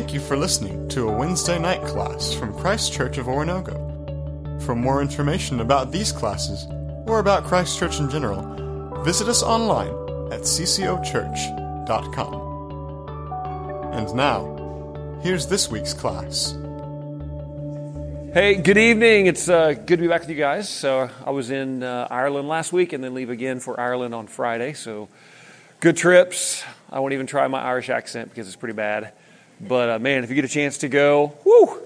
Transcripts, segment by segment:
Thank you for listening to a Wednesday night class from Christ Church of Oronogo. For more information about these classes, or about Christ Church in general, visit us online at ccochurch.com. And now, here's this week's class. Hey, good evening. It's uh, good to be back with you guys. So, I was in uh, Ireland last week and then leave again for Ireland on Friday. So, good trips. I won't even try my Irish accent because it's pretty bad. But uh, man, if you get a chance to go, whoo,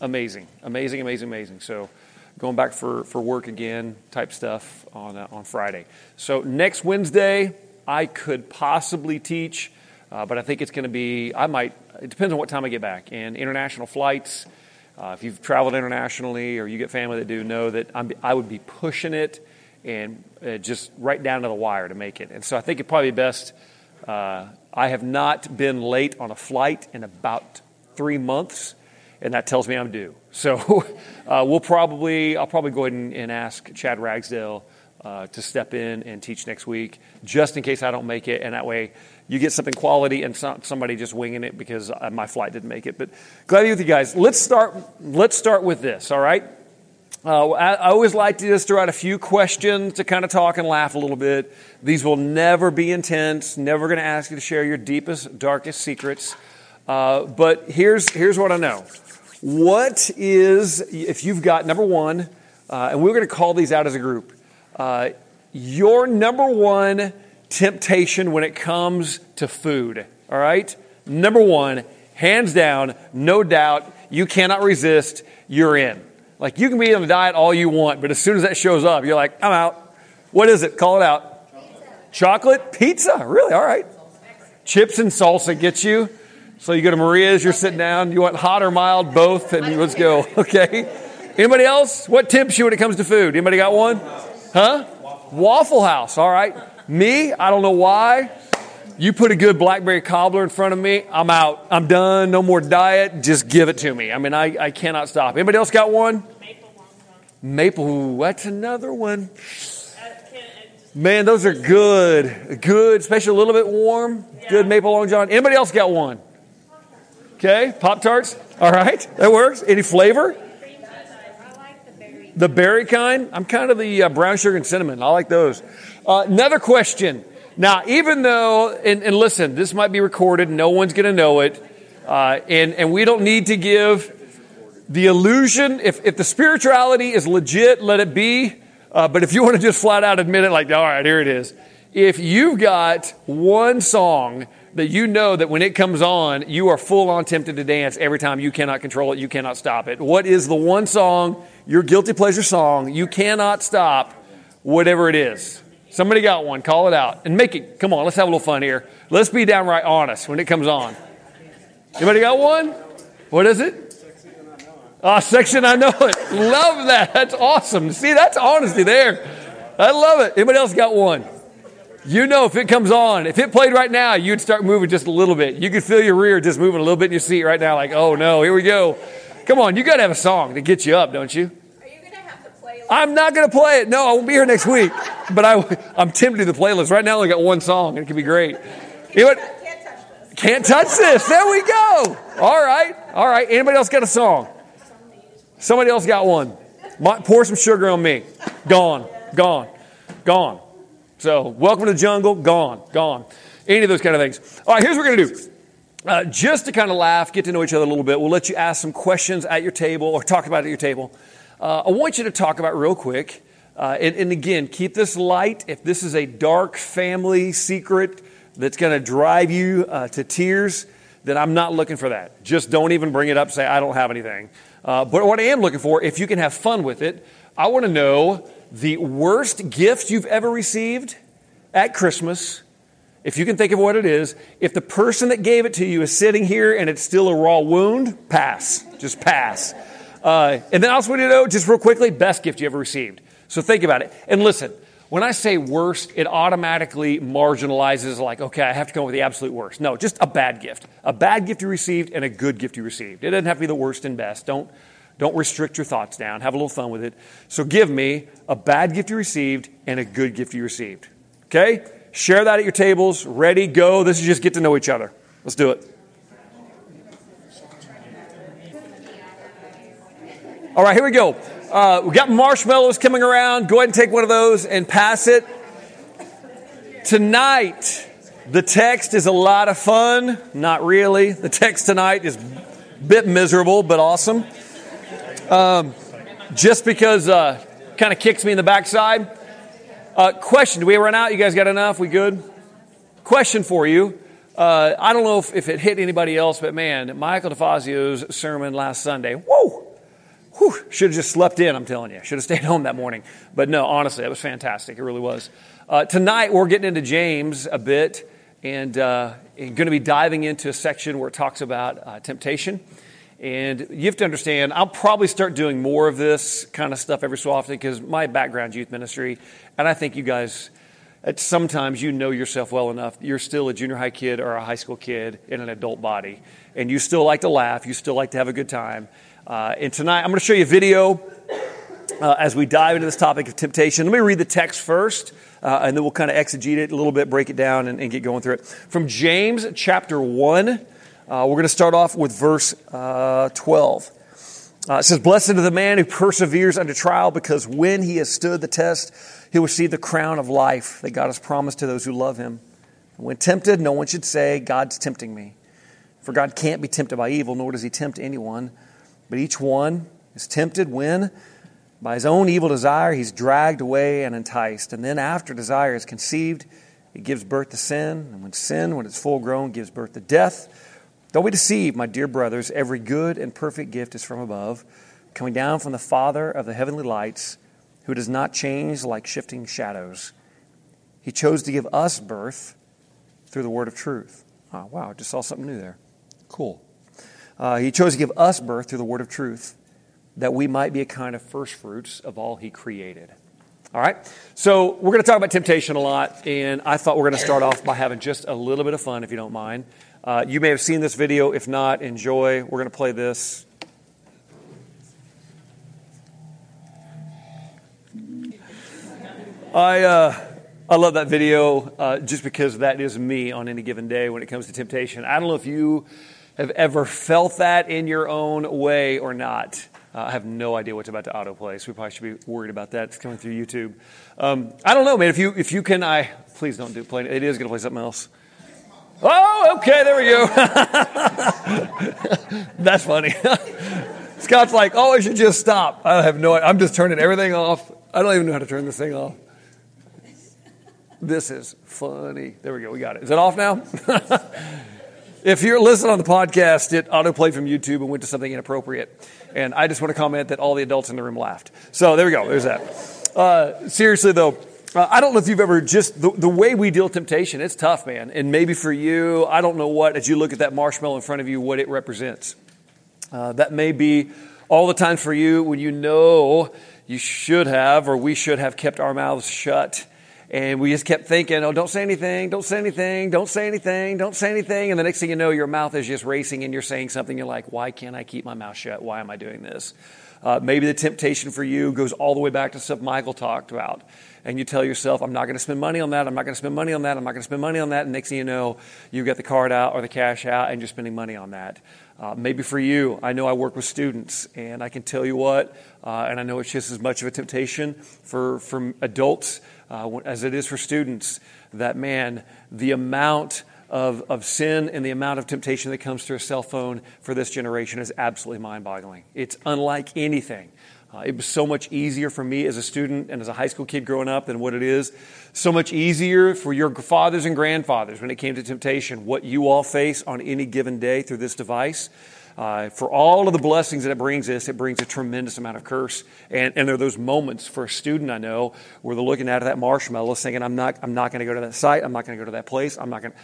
amazing, amazing, amazing, amazing. So, going back for, for work again type stuff on, uh, on Friday. So, next Wednesday, I could possibly teach, uh, but I think it's going to be, I might, it depends on what time I get back. And international flights, uh, if you've traveled internationally or you get family that do, know that I'm, i would be pushing it and uh, just right down to the wire to make it. And so I think it'd probably be best. I have not been late on a flight in about three months, and that tells me I'm due. So uh, we'll probably, I'll probably go ahead and, and ask Chad Ragsdale uh, to step in and teach next week, just in case I don't make it, and that way you get something quality and somebody just winging it because uh, my flight didn't make it. But glad to be with you guys. Let's start. Let's start with this. All right. Uh, I, I, always like to just throw out a few questions to kind of talk and laugh a little bit. These will never be intense. Never going to ask you to share your deepest, darkest secrets. Uh, but here's here's what I know. What is if you've got number one, uh, and we're going to call these out as a group. Uh, your number one temptation when it comes to food. All right? Number one, hands down, no doubt, you cannot resist, you're in. Like you can be on a diet all you want, but as soon as that shows up, you're like, I'm out. What is it? Call it out. Chocolate pizza. Really? All right. Chips and salsa get you. So you go to Maria's, you're sitting down, you want hot or mild, both, and let's go. Okay. Anybody else? What tempts you when it comes to food? Anybody got one? Huh? Waffle House. All right. Me, I don't know why. You put a good blackberry cobbler in front of me, I'm out. I'm done. No more diet. Just give it to me. I mean, I, I cannot stop. Anybody else got one? Maple Long John. Maple, that's another one. Man, those are good. Good, especially a little bit warm. Yeah. Good maple long john. Anybody else got one? Okay, Pop Tarts. All right, that works. Any flavor? The berry kind. I'm kind of the uh, brown sugar and cinnamon. I like those. Uh, another question. Now, even though, and, and, listen, this might be recorded, no one's going to know it, uh, and, and we don't need to give the illusion. If, if the spirituality is legit, let it be. Uh, but if you want to just flat out admit it, like, all right, here it is. If you've got one song that you know that when it comes on, you are full on tempted to dance every time you cannot control it, you cannot stop it. What is the one song, your guilty pleasure song, you cannot stop, whatever it is? Somebody got one. Call it out and make it. Come on, let's have a little fun here. Let's be downright honest when it comes on. Anybody got one? What is it? Ah, section I know it. Love that. That's awesome. See, that's honesty there. I love it. Anybody else got one? You know, if it comes on, if it played right now, you'd start moving just a little bit. You could feel your rear just moving a little bit in your seat right now, like, oh no, here we go. Come on, you got to have a song to get you up, don't you? I'm not going to play it. No, I won't be here next week. But I, I'm tempted to the playlist. Right now, I got one song, and it could be great. You know what? Can't touch this. There we go. All right. All right. Anybody else got a song? Somebody else got one. Pour some sugar on me. Gone. Gone. Gone. So, welcome to the jungle. Gone. Gone. Any of those kind of things. All right, here's what we're going to do. Uh, just to kind of laugh, get to know each other a little bit, we'll let you ask some questions at your table or talk about it at your table. Uh, I want you to talk about real quick, uh, and, and, again, keep this light. If this is a dark family secret that's going to drive you uh, to tears, then I'm not looking for that. Just don't even bring it up. Say I don't have anything. Uh, but what I am looking for, if you can have fun with it, I want to know the worst gift you've ever received at Christmas. If you can think of what it is, if the person that gave it to you is sitting here and it's still a raw wound, pass. Just pass. Uh, and then I also want you to know, just real quickly, best gift you ever received. So think about it. And listen, when I say worst, it automatically marginalizes like, okay, I have to come up with the absolute worst. No, just a bad gift. A bad gift you received and a good gift you received. It doesn't have to be the worst and best. Don't, don't restrict your thoughts down. Have a little fun with it. So give me a bad gift you received and a good gift you received. Okay? Share that at your tables. Ready, go. This is just get to know each other. Let's do it. All right, here we go. Uh, we got marshmallows coming around. Go ahead and take one of those and pass it. Tonight, the text is a lot of fun. Not really. The text tonight is a bit miserable, but awesome. Um, just because uh, kind of kicks me in the backside. Uh, question Do we run out? You guys got enough? We good? Question for you. Uh, I don't know if, if, it hit anybody else, but man, Michael DeFazio's sermon last Sunday, whoa, whew, should have just slept in, I'm telling you. Should have stayed home that morning. But no, honestly, it was fantastic. It really was. Uh, tonight, we're getting into James a bit and, uh, and going to be diving into a section where it talks about uh, temptation. And you have to understand, I'll probably start doing more of this kind of stuff every so often because my background youth ministry, and I think you guys, sometimes you know yourself well enough. You're still a junior high kid or a high school kid in an adult body, and you still like to laugh, you still like to have a good time. Uh, and tonight, I'm going to show you a video uh, as we dive into this topic of temptation. Let me read the text first. Uh, and then we'll kind of exegete it a little bit, break it down, and, and get going through it. From James chapter 1, uh, we're going to start off with verse uh, 12. Uh, it says, Blessed is the man who perseveres under trial, because when he has stood the test, he will receive the crown of life that God has promised to those who love him. When tempted, no one should say, God's tempting me. For God can't be tempted by evil, nor does he tempt anyone. But each one is tempted when, by his own evil desire, he's dragged away and enticed. And then, after desire is conceived, it gives birth to sin. And when sin, when it's full grown, gives birth to death. Don't be deceived, my dear brothers. Every good and perfect gift is from above, coming down from the Father of the heavenly lights, who does not change like shifting shadows. He chose to give us birth through the word of truth. Oh, wow, just saw something new there. Cool. Uh, he chose to give us birth through the word of truth, that we might be a kind of first fruits of all he created. All right? So, we're going to talk about temptation a lot, and I thought we're going to start off by having just a little bit of fun, if you don't mind. Uh, you may have seen this video. If not, enjoy. We're going to play this. I, uh, I love that video uh, just because that is me on any given day when it comes to temptation. I don't know if you have ever felt that in your own way or not. Uh, I have no idea what's about to autoplay, so we probably should be worried about that. It's coming through YouTube. Um, I don't know, man. If you if you can, I please don't do play. It is going to play something else. Oh, okay, there we go. That's funny. Scott's like, oh, I should just stop. I have no I'm just turning everything off. I don't even know how to turn this thing off. This is funny. There we go. We got it. Is it off now? if you're listening on the podcast, it autoplayed from YouTube and went to something inappropriate. And I just want to comment that all the adults in the room laughed. So there we go. There's that. Uh, seriously, though, uh, I don't know if you've ever just, the, the way we deal temptation, it's tough, man. And maybe for you, I don't know what, as you look at that marshmallow in front of you, what it represents. Uh, that may be all the time for you when you know you should have or we should have kept our mouths shut. And we just kept thinking, oh, don't say anything, don't say anything, don't say anything, don't say anything. And the next thing you know, your mouth is just racing and you're saying something. You're like, why can't I keep my mouth shut? Why am I doing this? Uh, maybe the temptation for you goes all the way back to stuff Michael talked about and you tell yourself, I'm not going to spend money on that, I'm not going to spend money on that, I'm not going to spend money on that, and next thing you know, you get the card out or the cash out and you're spending money on that. Uh, maybe for you, I know I work with students, and I can tell you what, uh, and I know it's just as much of a temptation for, for adults uh, as it is for students, that man, the amount of, of sin and the amount of temptation that comes through a cell phone for this generation is absolutely mind boggling. It's unlike anything uh, it was so much easier for me as a student and as a high school kid growing up than what it is. So much easier for your fathers and grandfathers when it came to temptation, what you all face on any given day through this device. Uh, for all of the blessings that it brings us, it brings a tremendous amount of curse. And, and there are those moments for a student I know where they're looking at that marshmallow thinking, I'm not, I'm not going to go to that site. I'm not going to go to that place. I'm not going.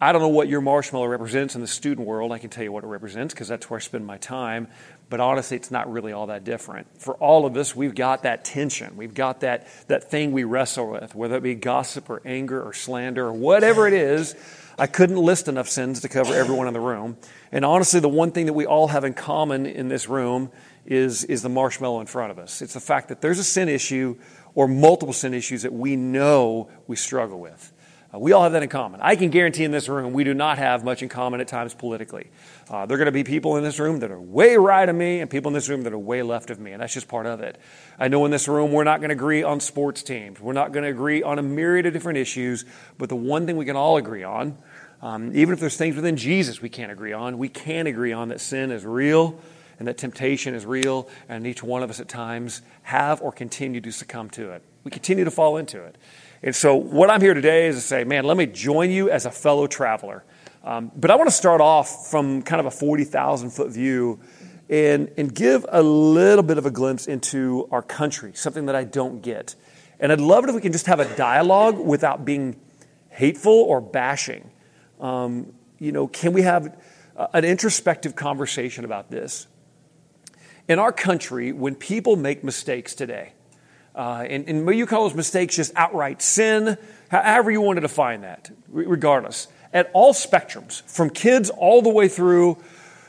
I don't know what your marshmallow represents in the student world. I can tell you what it represents because that's where I spend my time. But honestly, it's not really all that different. For all of us, we've got that tension. We've got that, that thing we wrestle with, whether it be gossip or anger or slander or whatever it is. I couldn't list enough sins to cover everyone in the room. And honestly, the one thing that we all have in common in this room is, is the marshmallow in front of us. It's the fact that there's a sin issue or multiple sin issues that we know we struggle with. Uh, we all have that in common. I can guarantee in this room we do not have much in common at times politically. Uh, there are going to be people in this room that are way right of me and people in this room that are way left of me, and that's just part of it. I know in this room we're not going to agree on sports teams. We're not going to agree on a myriad of different issues, but the one thing we can all agree on, um, even if there's things within Jesus we can't agree on, we can agree on that sin is real and that temptation is real, and each one of us at times have or continue to succumb to it. We continue to fall into it. And so, what I'm here today is to say, man, let me join you as a fellow traveler. Um, but I want to start off from kind of a 40,000 foot view and, and give a little bit of a glimpse into our country, something that I don't get. And I'd love it if we can just have a dialogue without being hateful or bashing. Um, you know, can we have an introspective conversation about this? In our country, when people make mistakes today, uh, and, and you call those mistakes just outright sin, however you want to define that, regardless. At all spectrums, from kids all the way through,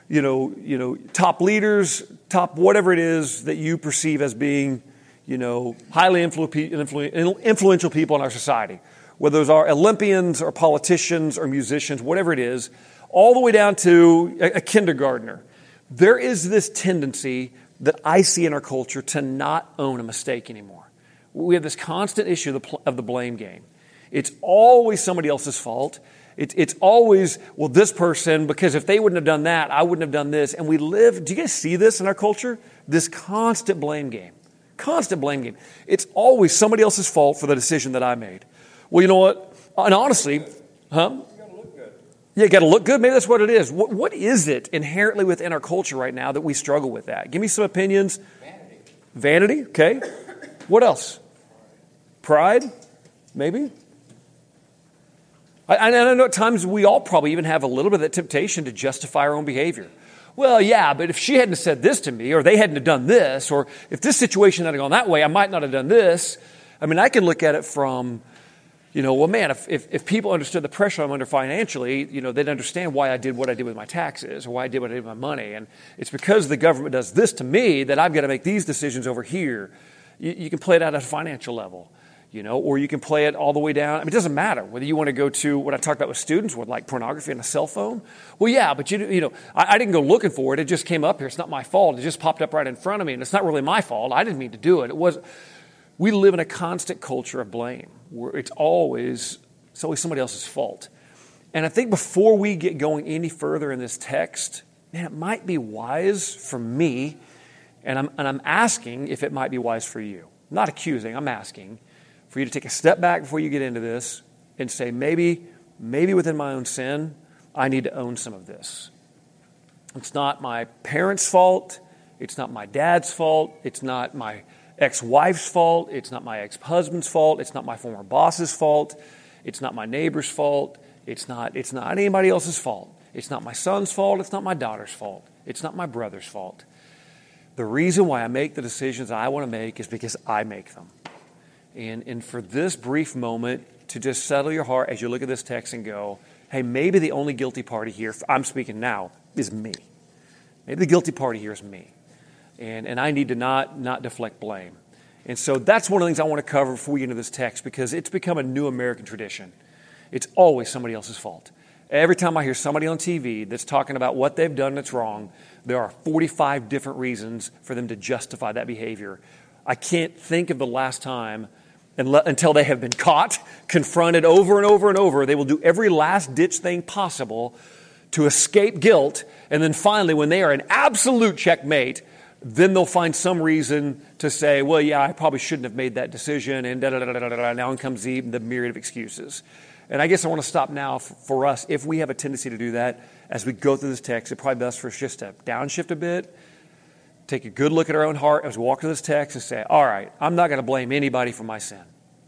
you know, you know, top leaders, top whatever it is that you perceive as being, you know, highly influ- influential people in our society, whether those are Olympians or politicians or musicians, whatever it is, all the way down to a, a kindergartner. There is this tendency that I see in our culture to not own a mistake anymore. We have this constant issue of the, blame game. It's always somebody else's fault. It, it's always, well, this person, because if they wouldn't have done that, I wouldn't have done this. And we live, do you guys see this in our culture? This constant blame game. Constant blame game. It's always somebody else's fault for the decision that I made. Well, you know what? And honestly, huh? Yeah, got to look good. Maybe that's what it is. What, what is it inherently within our culture right now that we struggle with that? Give me some opinions. Vanity. Vanity, okay. What else? Pride, maybe. I, I know at times we all probably even have a little bit of that temptation to justify our own behavior. Well, yeah, but if she hadn't said this to me, or they hadn't have done this, or if this situation hadn't gone that way, I might not have done this. I mean, I can look at it from you know, well, man, if, if, if, people understood the pressure I'm under financially, you know, they'd understand why I did what I did with my taxes or why I did what I did with my money. And it's because the government does this to me that I've got to make these decisions over here. You, you can play it out at a financial level, you know, or you can play it all the way down. I mean, it doesn't matter whether you want to go to what I talked about with students with like pornography and a cell phone. Well, yeah, but you, you know, I, I didn't go looking for it. It just came up here. It's not my fault. It just popped up right in front of me. And it's not really my fault. I didn't mean to do it. It was, we live in a constant culture of blame where it's always it's always somebody else's fault. And I think before we get going any further in this text, man, it might be wise for me, and I'm, and I'm asking if it might be wise for you. I'm not accusing, I'm asking for you to take a step back before you get into this and say, maybe, maybe within my own sin, I need to own some of this. It's not my parents' fault. It's not my dad's fault. It's not my ex wife's fault. It's not my ex husband's fault. It's not my former boss's fault. It's not my neighbor's fault. It's not, it's not anybody else's fault. It's not my son's fault. It's not my daughter's fault. It's not my brother's fault. The reason why I make the decisions I want to make is because I make them. And, and for this brief moment, to just settle your heart as you look at this text and go, hey, maybe the only guilty party here, I'm speaking now, is me. Maybe the guilty party here is me. And, and I need to not, not deflect blame. And so that's one of the things I want to cover before we get into this text because it's become a new American tradition. It's always somebody else's fault. Every time I hear somebody on TV that's talking about what they've done that's wrong, there are 45 different reasons for them to justify that behavior. I can't think of the last time until they have been caught, confronted over and over and over. They will do every last ditch thing possible to escape guilt. And then finally, when they are an absolute checkmate, then they'll find some reason to say, well, yeah, I probably shouldn't have made that decision, and da da da da da. Now comes the, the myriad of excuses. And I guess I want to stop now for, for us. If we have a tendency to do that as we go through this text, it's probably best for us just to downshift a bit, take a good look at our own heart as we walk through this text and say, all right, I'm not going to blame anybody for my sin.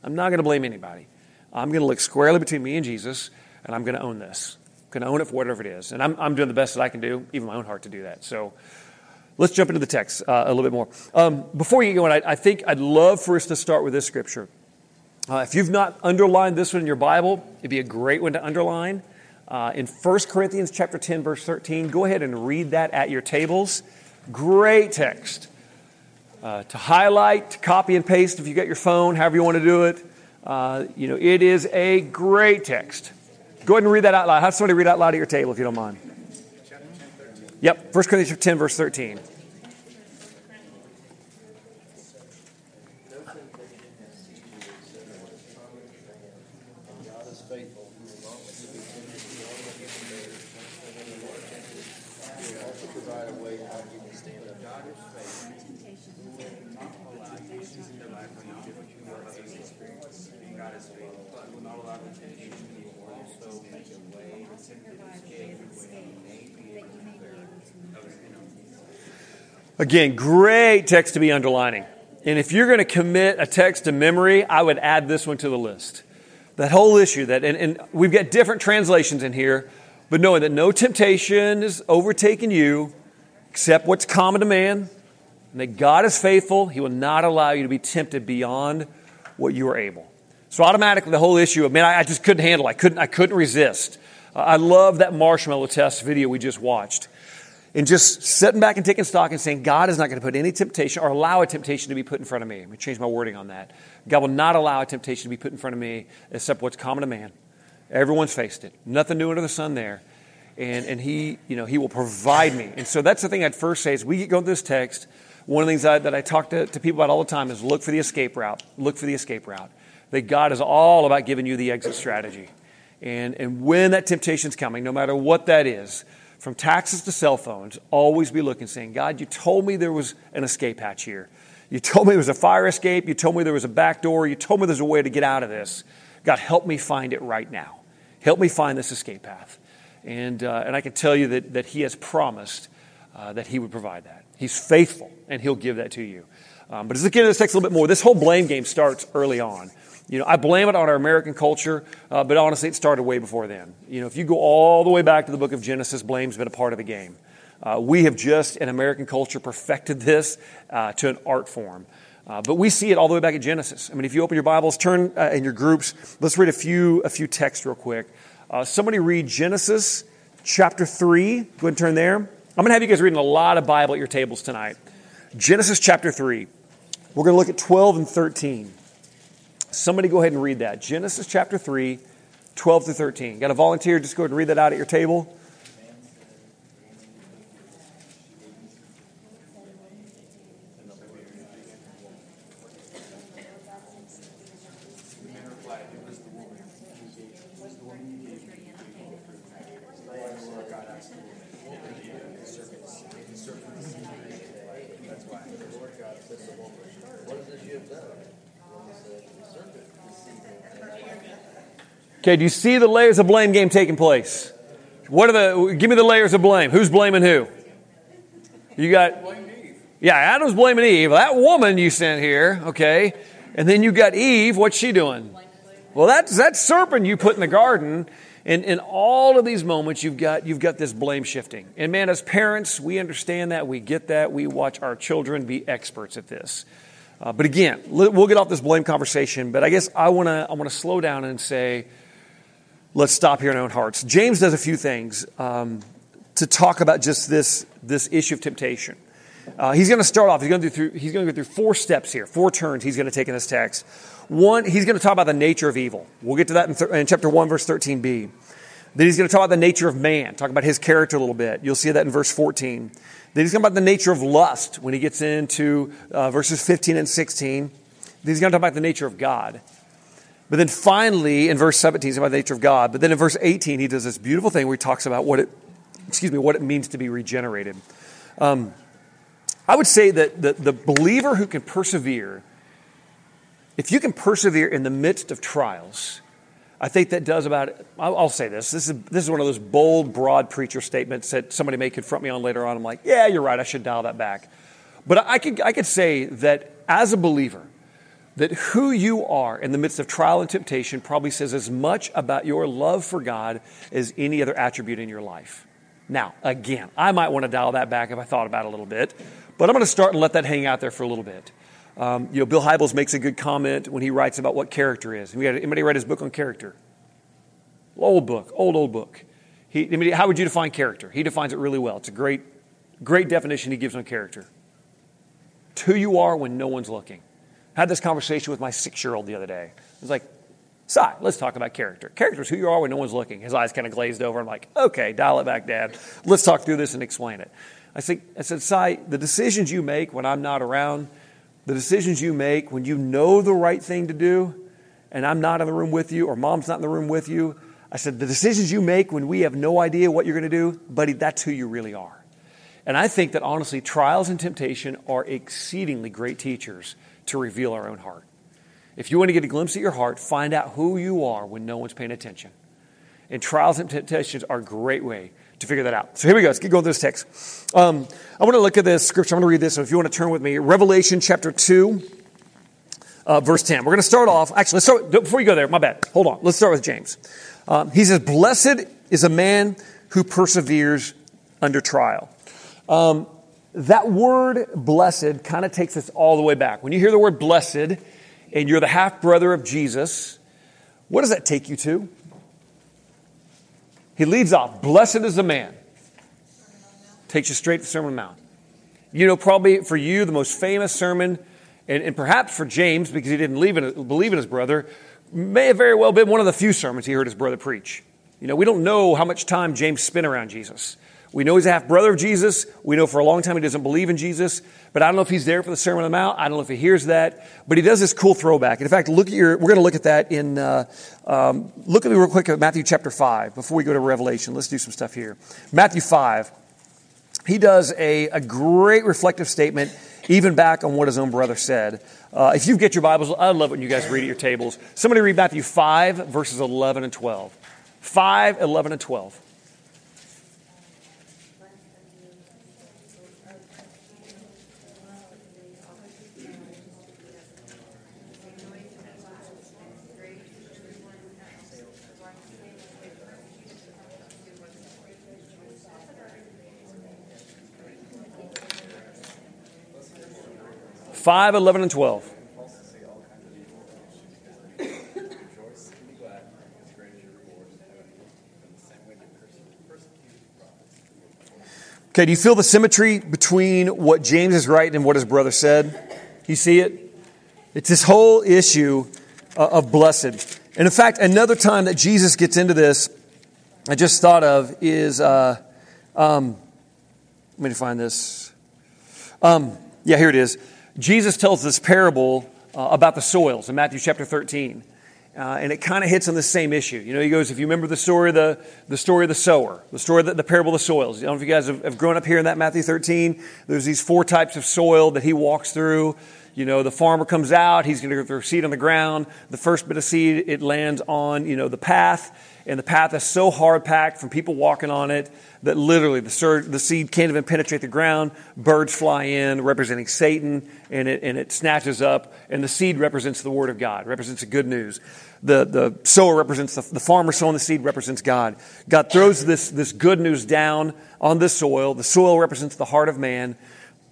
I'm not going to blame anybody. I'm going to look squarely between me and Jesus, and I'm going to own this. I'm going to own it for whatever it is. And I'm, I'm doing the best that I can do, even my own heart, to do that. So, Let's jump into the text uh, a little bit more. Um, before you get going, I, I, think I'd love for us to start with this scripture. Uh, if you've not underlined this one in your Bible, it'd be a great one to underline. Uh, in 1 Corinthians chapter 10, verse 13, go ahead and read that at your tables. Great text. Uh, to highlight, to copy and paste if you got your phone, however you want to do it. Uh, you know, it is a great text. Go ahead and read that out loud. Have somebody read out loud at your table if you don't mind. Yep, 1 Corinthians 10, verse 13. Again, great text to be underlining. And if you're going to commit a text to memory, I would add this one to the list. That whole issue that, and, and we've got different translations in here, but knowing that no temptation is overtaking you except what's common to man, and that God is faithful, He will not allow you to be tempted beyond what you are able. So automatically, the whole issue of man, I, I just couldn't handle. I couldn't. I couldn't resist. Uh, I love that marshmallow test video we just watched and just sitting back and taking stock and saying, God is not going to put any temptation or allow a temptation to be put in front of me. Let me change my wording on that. God will not allow a temptation to be put in front of me except what's common to man. Everyone's faced it. Nothing new under the sun there. And, and he, you know, he will provide me. And so that's the thing I'd first say is we get going through this text. One of the things I, that I talk to, to people about all the time is look for the escape route. Look for the escape route. That God is all about giving you the exit strategy. And, and when that temptation's coming, no matter what that is, from taxes to cell phones, always be looking, saying, God, you told me there was an escape hatch here. You told me there was a fire escape. You told me there was a back door. You told me there's a way to get out of this. God, help me find it right now. Help me find this escape path. And, uh, and I can tell you that, that He has promised uh, that He would provide that. He's faithful, and He'll give that to you. Um, but as we get into this text a little bit more, this whole blame game starts early on. You know, I blame it on our American culture, uh, but honestly, it started way before then. You know, if you go all the way back to the book of Genesis, blame's been a part of the game. Uh, we have just, in American culture, perfected this uh, to an art form. Uh, but we see it all the way back at Genesis. I mean, if you open your Bibles, turn uh, in your groups. Let's read a few a few texts real quick. Uh, somebody read Genesis chapter three. Go ahead and turn there. I'm going to have you guys reading a lot of Bible at your tables tonight. Genesis chapter three. We're going to look at 12 and 13. Somebody go ahead and read that. Genesis chapter 3, 12 to 13. Got a volunteer? Just go ahead and read that out at your table. Okay, do you see the layers of blame game taking place? What are the, give me the layers of blame. Who's blaming who? You got, yeah, Adam's blaming Eve. That woman you sent here, okay. And then you got Eve. What's she doing? Well, that's that serpent you put in the garden. And in all of these moments, you've got, you've got this blame shifting. And man, as parents, we understand that. We get that. We watch our children be experts at this. Uh, but again, we'll get off this blame conversation. But I guess I want to I want to slow down and say, let's stop here in our own hearts. James does a few things um, to talk about just this, this issue of temptation. Uh, he's going to start off, he's going to, through, he's going to go through four steps here, four turns he's going to take in this text. One, he's going to talk about the nature of evil. We'll get to that in, th- in chapter 1, verse 13b. Then he's going to talk about the nature of man, talk about his character a little bit. You'll see that in verse 14. Then he's going to talk about the nature of lust when he gets into uh, verses 15 and 16. Then he's going to talk about the nature of God. But then finally, in verse 17, he's about the nature of God. But then in verse 18, he does this beautiful thing where he talks about what it, excuse me, what it means to be regenerated. Um, I would say that the, the believer who can persevere, if you can persevere in the midst of trials, I think that does about, I'll, I'll say this. This is, this is one of those bold, broad preacher statements that somebody may confront me on later on. I'm like, yeah, you're right. I should dial that back. But I could, I could say that as a believer, that who you are in the midst of trial and temptation probably says as much about your love for God as any other attribute in your life. Now, again, I might want to dial that back if I thought about it a little bit, but I'm going to start and let that hang out there for a little bit. Um, you know, Bill Hybels makes a good comment when he writes about what character is. Anybody read his book on character? Old book, old, old book. He, I mean, how would you define character? He defines it really well. It's a great, great definition he gives on character. It's who you are when no one's looking. Had this conversation with my six year old the other day. I was like, Si, let's talk about character. Character is who you are when no one's looking. His eyes kind of glazed over. I'm like, okay, dial it back, Dad. Let's talk through this and explain it. I, said, I said, Si, the decisions you make when I'm not around, the decisions you make when you know the right thing to do, and I'm not in the room with you, or mom's not in the room with you, I said, the decisions you make when we have no idea what you're going to do, buddy, that's who you really are. And I think that honestly, trials and temptation are exceedingly great teachers to reveal our own heart. If you want to get a glimpse at your heart, find out who you are when no one's paying attention. And trials and temptations are a great way to figure that out. So here we go. Let's get going through this text. Um, I want to look at this scripture. I'm going to read this. So if you want to turn with me, Revelation chapter 2, uh, verse 10. We're going to start off. Actually, let's start. Before you go there, my bad. Hold on. Let's start with James. Um, he says, Blessed is a man who perseveres under trial. Um, that word blessed kind of takes us all the way back. When you hear the word blessed, and you're the half brother of Jesus, what does that take you to? He leads off, blessed is the man. Takes you straight to the Sermon on the Mount. You know, probably for you, the most famous sermon, and, and perhaps for James, because he didn't in, believe in his brother, may have very well been one of the few sermons he heard his brother preach. You know, we don't know how much time James spent around Jesus. We know he's a half brother of Jesus. We know for a long time he doesn't believe in Jesus. But I don't know if he's there for the Sermon on the Mount. I don't know if he hears that. But he does this cool throwback. In fact, look at your, we're going to look at that in, uh, um, look at me real quick at Matthew chapter 5 before we go to Revelation. Let's do some stuff here. Matthew 5. He does a, a great reflective statement, even back on what his own brother said. Uh, if you get your Bibles, I love when you guys read at your tables. Somebody read Matthew 5, verses 11 and 12. 5, 11, and 12. Five, eleven, and 12. Okay, do you feel the symmetry between what James is writing and what his brother said? You see it? It's this whole issue uh, of blessed. And in fact, another time that Jesus gets into this, I just thought of is, uh, um, let me find this. Um, yeah, here it is. Jesus tells this parable uh, about the soils in Matthew chapter 13. Uh, and it kind of hits on the same issue. You know, he goes, if you remember the story of the, the story of the sower, the story of the, the parable of the soils. I don't know if you guys have, have grown up here in that Matthew 13. There's these four types of soil that he walks through. You know, the farmer comes out, he's going to throw seed on the ground. The first bit of seed, it lands on, you know, the path and the path is so hard packed from people walking on it that literally the, the seed can't even penetrate the ground. Birds fly in, representing Satan, and it, and it snatches up. And the seed represents the Word of God, represents the good news. The, the sower represents the, the farmer sowing the seed represents God. God throws this, this good news down on the soil. The soil represents the heart of man.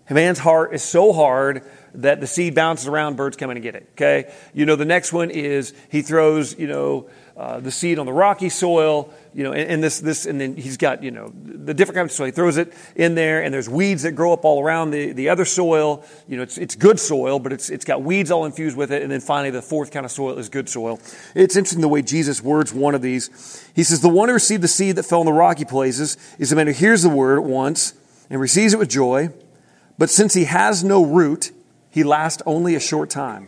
A man's heart is so hard that the seed bounces around, birds come in and get it. Okay? You know, the next one is he throws, you know, uh, the seed on the rocky soil, you know, and, and, this, this, and then he's got, you know, the different kinds of soil. He throws it in there, and there's weeds that grow up all around the, the other soil. You know, it's, it's good soil, but it's, it's got weeds all infused with it. And then finally, the fourth kind of soil is good soil. It's interesting the way Jesus words one of these. He says, The one who received the seed that fell in the rocky places is the man who hears the word at once and receives it with joy. But since he has no root, he lasts only a short time.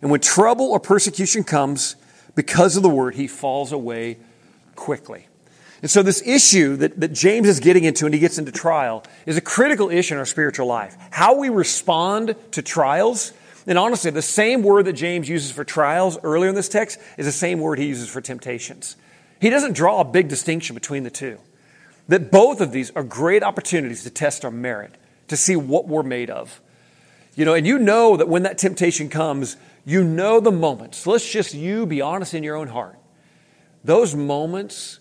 And when trouble or persecution comes, because of the word, he falls away quickly. And so, this issue that, that James is getting into and he gets into trial is a critical issue in our spiritual life. How we respond to trials, and honestly, the same word that James uses for trials earlier in this text is the same word he uses for temptations. He doesn't draw a big distinction between the two. That both of these are great opportunities to test our merit, to see what we're made of. You know, and you know that when that temptation comes, you know the moments. Let's just you be honest in your own heart. Those moments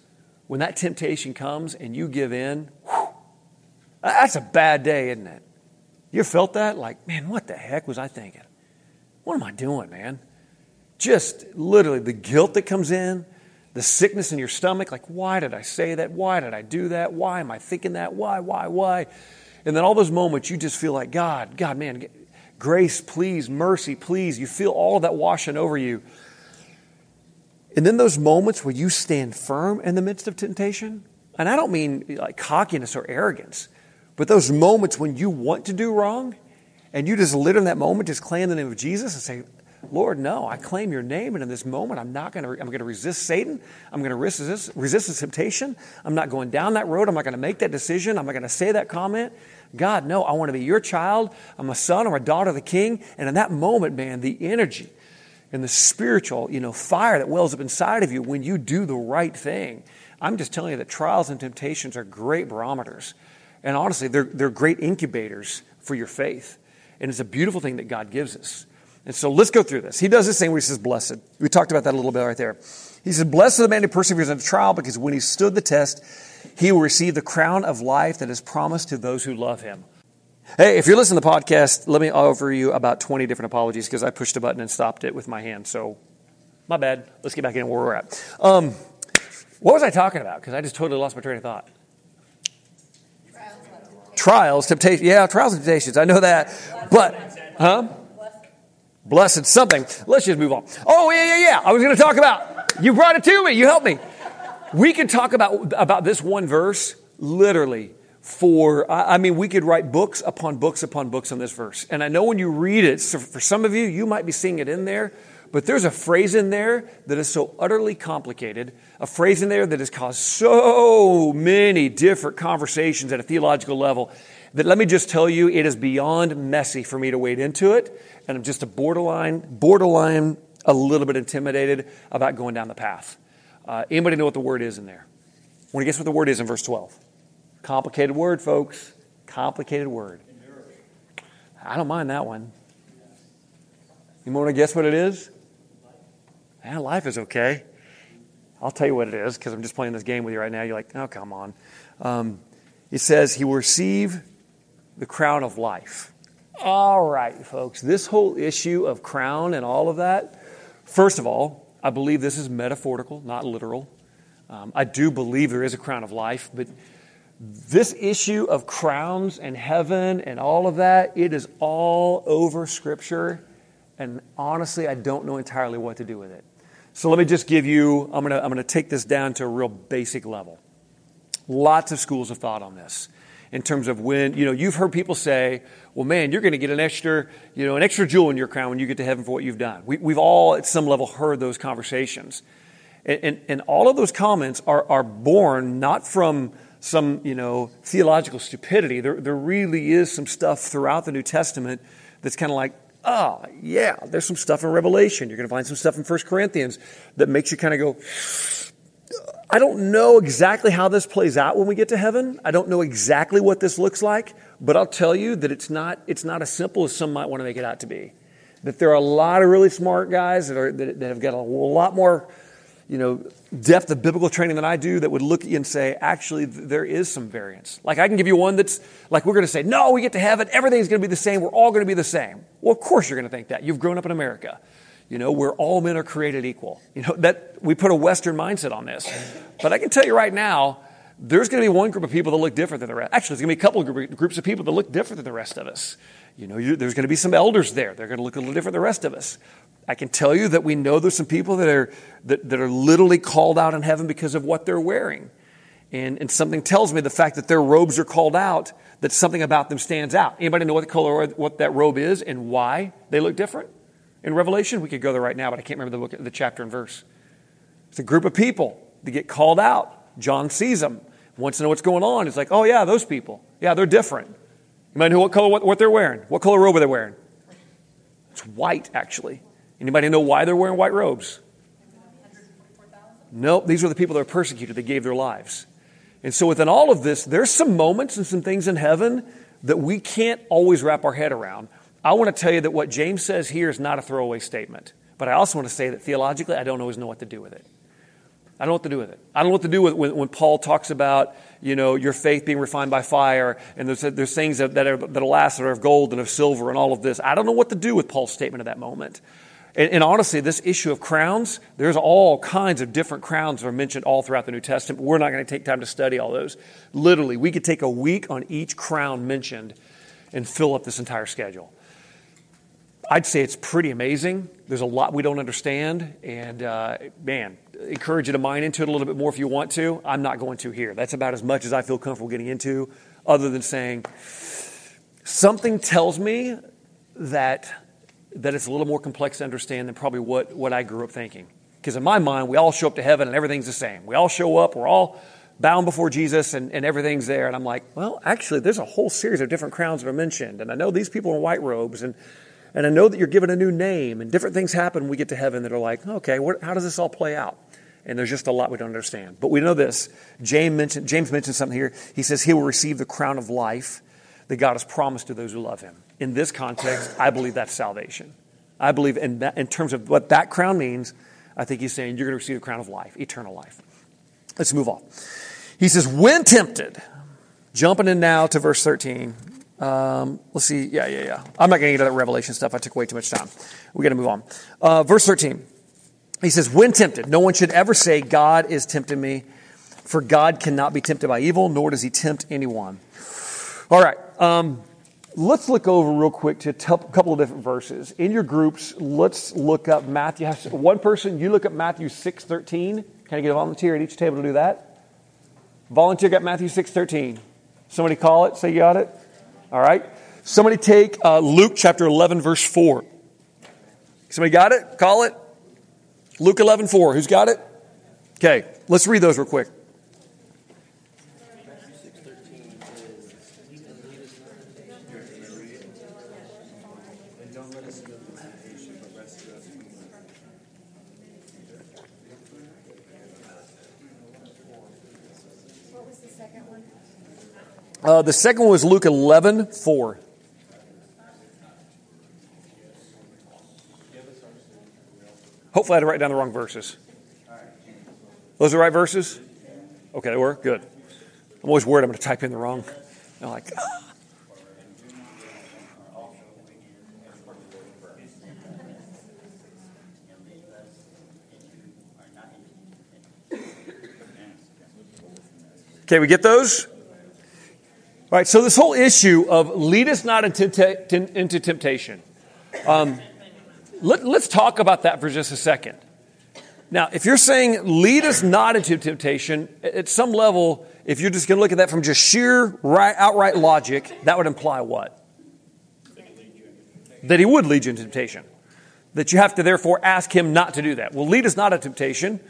when that temptation comes and you give in, whew, that's a bad day, isn't it? You felt that? Like, man, what the heck was I thinking? What am I doing, man? Just literally the guilt that comes in, the sickness in your stomach, like, why did I say that? Why did I do that? Why am I thinking that? Why, why, why? And then all those moments you just feel like, God, God, man, grace, please, mercy, please. You feel all of that washing over you. And then those moments where you stand firm in the midst of temptation, and I don't mean like cockiness or arrogance, but those moments when you want to do wrong and you just live in that moment, just claim the name of Jesus and say, Lord, no, I claim your name, and in this moment, I'm not going to. I'm going to resist Satan. I'm going to resist resist the temptation. I'm not going down that road. I'm not going to make that decision. I'm not going to say that comment. God, no, I want to be your child. I'm a son or a daughter of the King. And in that moment, man, the energy and the spiritual, you know, fire that wells up inside of you when you do the right thing. I'm just telling you that trials and temptations are great barometers, and honestly, they're they're great incubators for your faith. And it's a beautiful thing that God gives us. And so let's go through this. He does this thing where he says, Blessed. We talked about that a little bit right there. He says, Blessed is the man who perseveres in the trial, because when he stood the test, he will receive the crown of life that is promised to those who love him. Hey, if you're listening to the podcast, let me offer you about 20 different apologies because I pushed a button and stopped it with my hand. So, my bad. Let's get back in where we're at. Um, what was I talking about? Because I just totally lost my train of thought. Trials, temptations. Yeah, trials and temptations. I know that. But, huh? Blessed something. Let's just move on. Oh, yeah, yeah, yeah. I was going to talk about, you brought it to me. You helped me. We could talk about, about this one verse literally for, I mean, we could write books upon books upon books on this verse. And I know when you read it, so for some of you, you might be seeing it in there, but there's a phrase in there that is so utterly complicated, a phrase in there that has caused so many different conversations at a theological level that let me just tell you, it is beyond messy for me to wade into it. And I'm just a borderline, borderline, a little bit intimidated about going down the path. Uh, anybody know what the word is in there? Want to guess what the word is in verse 12? Complicated word, folks. Complicated word. I don't mind that one. You want to guess what it is? Yeah, life is okay. I'll tell you what it is because I'm just playing this game with you right now. You're like, oh, come on. Um, it says, He will receive the crown of life. All right, folks, this whole issue of crown and all of that, first of all, I believe this is metaphorical, not literal. Um, I do believe there is a crown of life, but this issue of crowns and heaven and all of that, it is all over Scripture. And honestly, I don't know entirely what to do with it. So let me just give you, I'm going to I'm going to take this down to a real basic level. Lots of schools of thought on this in terms of when, you know, you've heard people say, well, man, you're going to get an extra, you know, an extra jewel in your crown when you get to heaven for what you've done. We, have all, at some level, heard those conversations. And, and, and all of those comments are, are born not from some, you know, theological stupidity. There, there really is some stuff throughout the New Testament that's kind of like, ah, oh, yeah, there's some stuff in Revelation. You're going to find some stuff in 1 Corinthians that makes you kind of go, I don't know exactly how this plays out when we get to heaven. I don't know exactly what this looks like, but I'll tell you that it's not, it's not as simple as some might want to make it out to be. That there are a lot of really smart guys that, are, that, that have got a lot more you know, depth of biblical training than I do that would look at you and say, actually, there is some variance. Like, I can give you one that's like, we're going to say, no, we get to heaven, everything's going to be the same, we're all going to be the same. Well, of course you're going to think that. You've grown up in America you know, where all men are created equal. You know, that we put a Western mindset on this. But I can tell you right now, there's going to be one group of people that look different than the rest. Actually, there's going to be a couple of groups of people that look different than the rest of us. You know, you, there's going to be some elders there. They're going to look a little different than the rest of us. I can tell you that we know there's some people that are, that, that are literally called out in heaven because of what they're wearing. And, and something tells me the fact that their robes are called out, that something about them stands out. Anybody know what the color, what that robe is and why they look different? In Revelation. We could go there right now, but I can't remember the, book, the chapter and verse. It's a group of people that get called out. John sees them, wants to know what's going on. It's like, oh, yeah, those people. Yeah, they're different. You might know what color, what, what they're wearing. What color robe are they wearing? It's white, actually. Anybody know why they're wearing white robes? Nope, these are the people that are persecuted. They gave their lives. And so, within all of this, there's some moments and some things in heaven that we can't always wrap our head around. I want to tell you that what James says here is not a throwaway statement. But I also want to say that theologically, I don't always know what to do with it. I don't know what to do with it. I don't know what to do with when, when Paul talks about, you know, your faith being refined by fire, and there's, there's things that, that, are, that'll last that are of gold and of silver and all of this. I don't know what to do with Paul's statement at that moment. And, and, honestly, this issue of crowns, there's all kinds of different crowns that are mentioned all throughout the New Testament. We're not going to take time to study all those. Literally, we could take a week on each crown mentioned and fill up this entire schedule. I'd say it's pretty amazing. There's a lot we don't understand, and uh, man, encourage you to mine into it a little bit more if you want to. I'm not going to here. That's about as much as I feel comfortable getting into, other than saying something tells me that that it's a little more complex to understand than probably what, what I grew up thinking. Because in my mind, we all show up to heaven and everything's the same. We all show up, we're all bound before Jesus and, and everything's there. And I'm like, well, actually, there's a whole series of different crowns that are mentioned. And I know these people are in white robes and and I know that you're given a new name, and different things happen when we get to heaven that are like, okay, what, how does this all play out? And there's just a lot we don't understand. But we know this. James mentioned, James mentioned something here. He says he will receive the crown of life that God has promised to those who love him. In this context, I believe that's salvation. I believe in, that, in terms of what that crown means, I think he's saying you're going to receive the crown of life, eternal life. Let's move on. He says, when tempted, jumping in now to verse 13, um, let's see. Yeah, yeah, yeah. I'm not going to get into that Revelation stuff. I took way too much time. We got to move on. Uh, verse 13. He says, When tempted, no one should ever say, God is tempting me, for God cannot be tempted by evil, nor does he tempt anyone. All right. Um, let's look over real quick to a couple of different verses. In your groups, let's look up Matthew. One person, you look up Matthew 6 13. Can I get a volunteer at each table to do that? Volunteer got Matthew 6 13. Somebody call it, say you got it. All right? Somebody take uh, Luke chapter 11, verse 4. Somebody got it? Call it. Luke 11, 4. Who's got it? Okay, let's read those real quick. Uh, the second one was Luke 11, 4. Hopefully, I didn't write down the wrong verses. Those are the right verses? Okay, they were? Good. I'm always worried I'm going to type in the wrong. I'm like, ah. Okay, we get those? Right, so this whole issue of lead us not into, into temptation. Um, let, us talk about that for just a second. Now, if you're saying lead us not into temptation, at some level, if you're just going to look at that from just sheer right, outright logic, that would imply what? That he would lead you into temptation. That you have to therefore ask him not to do that. Well, lead us not into temptation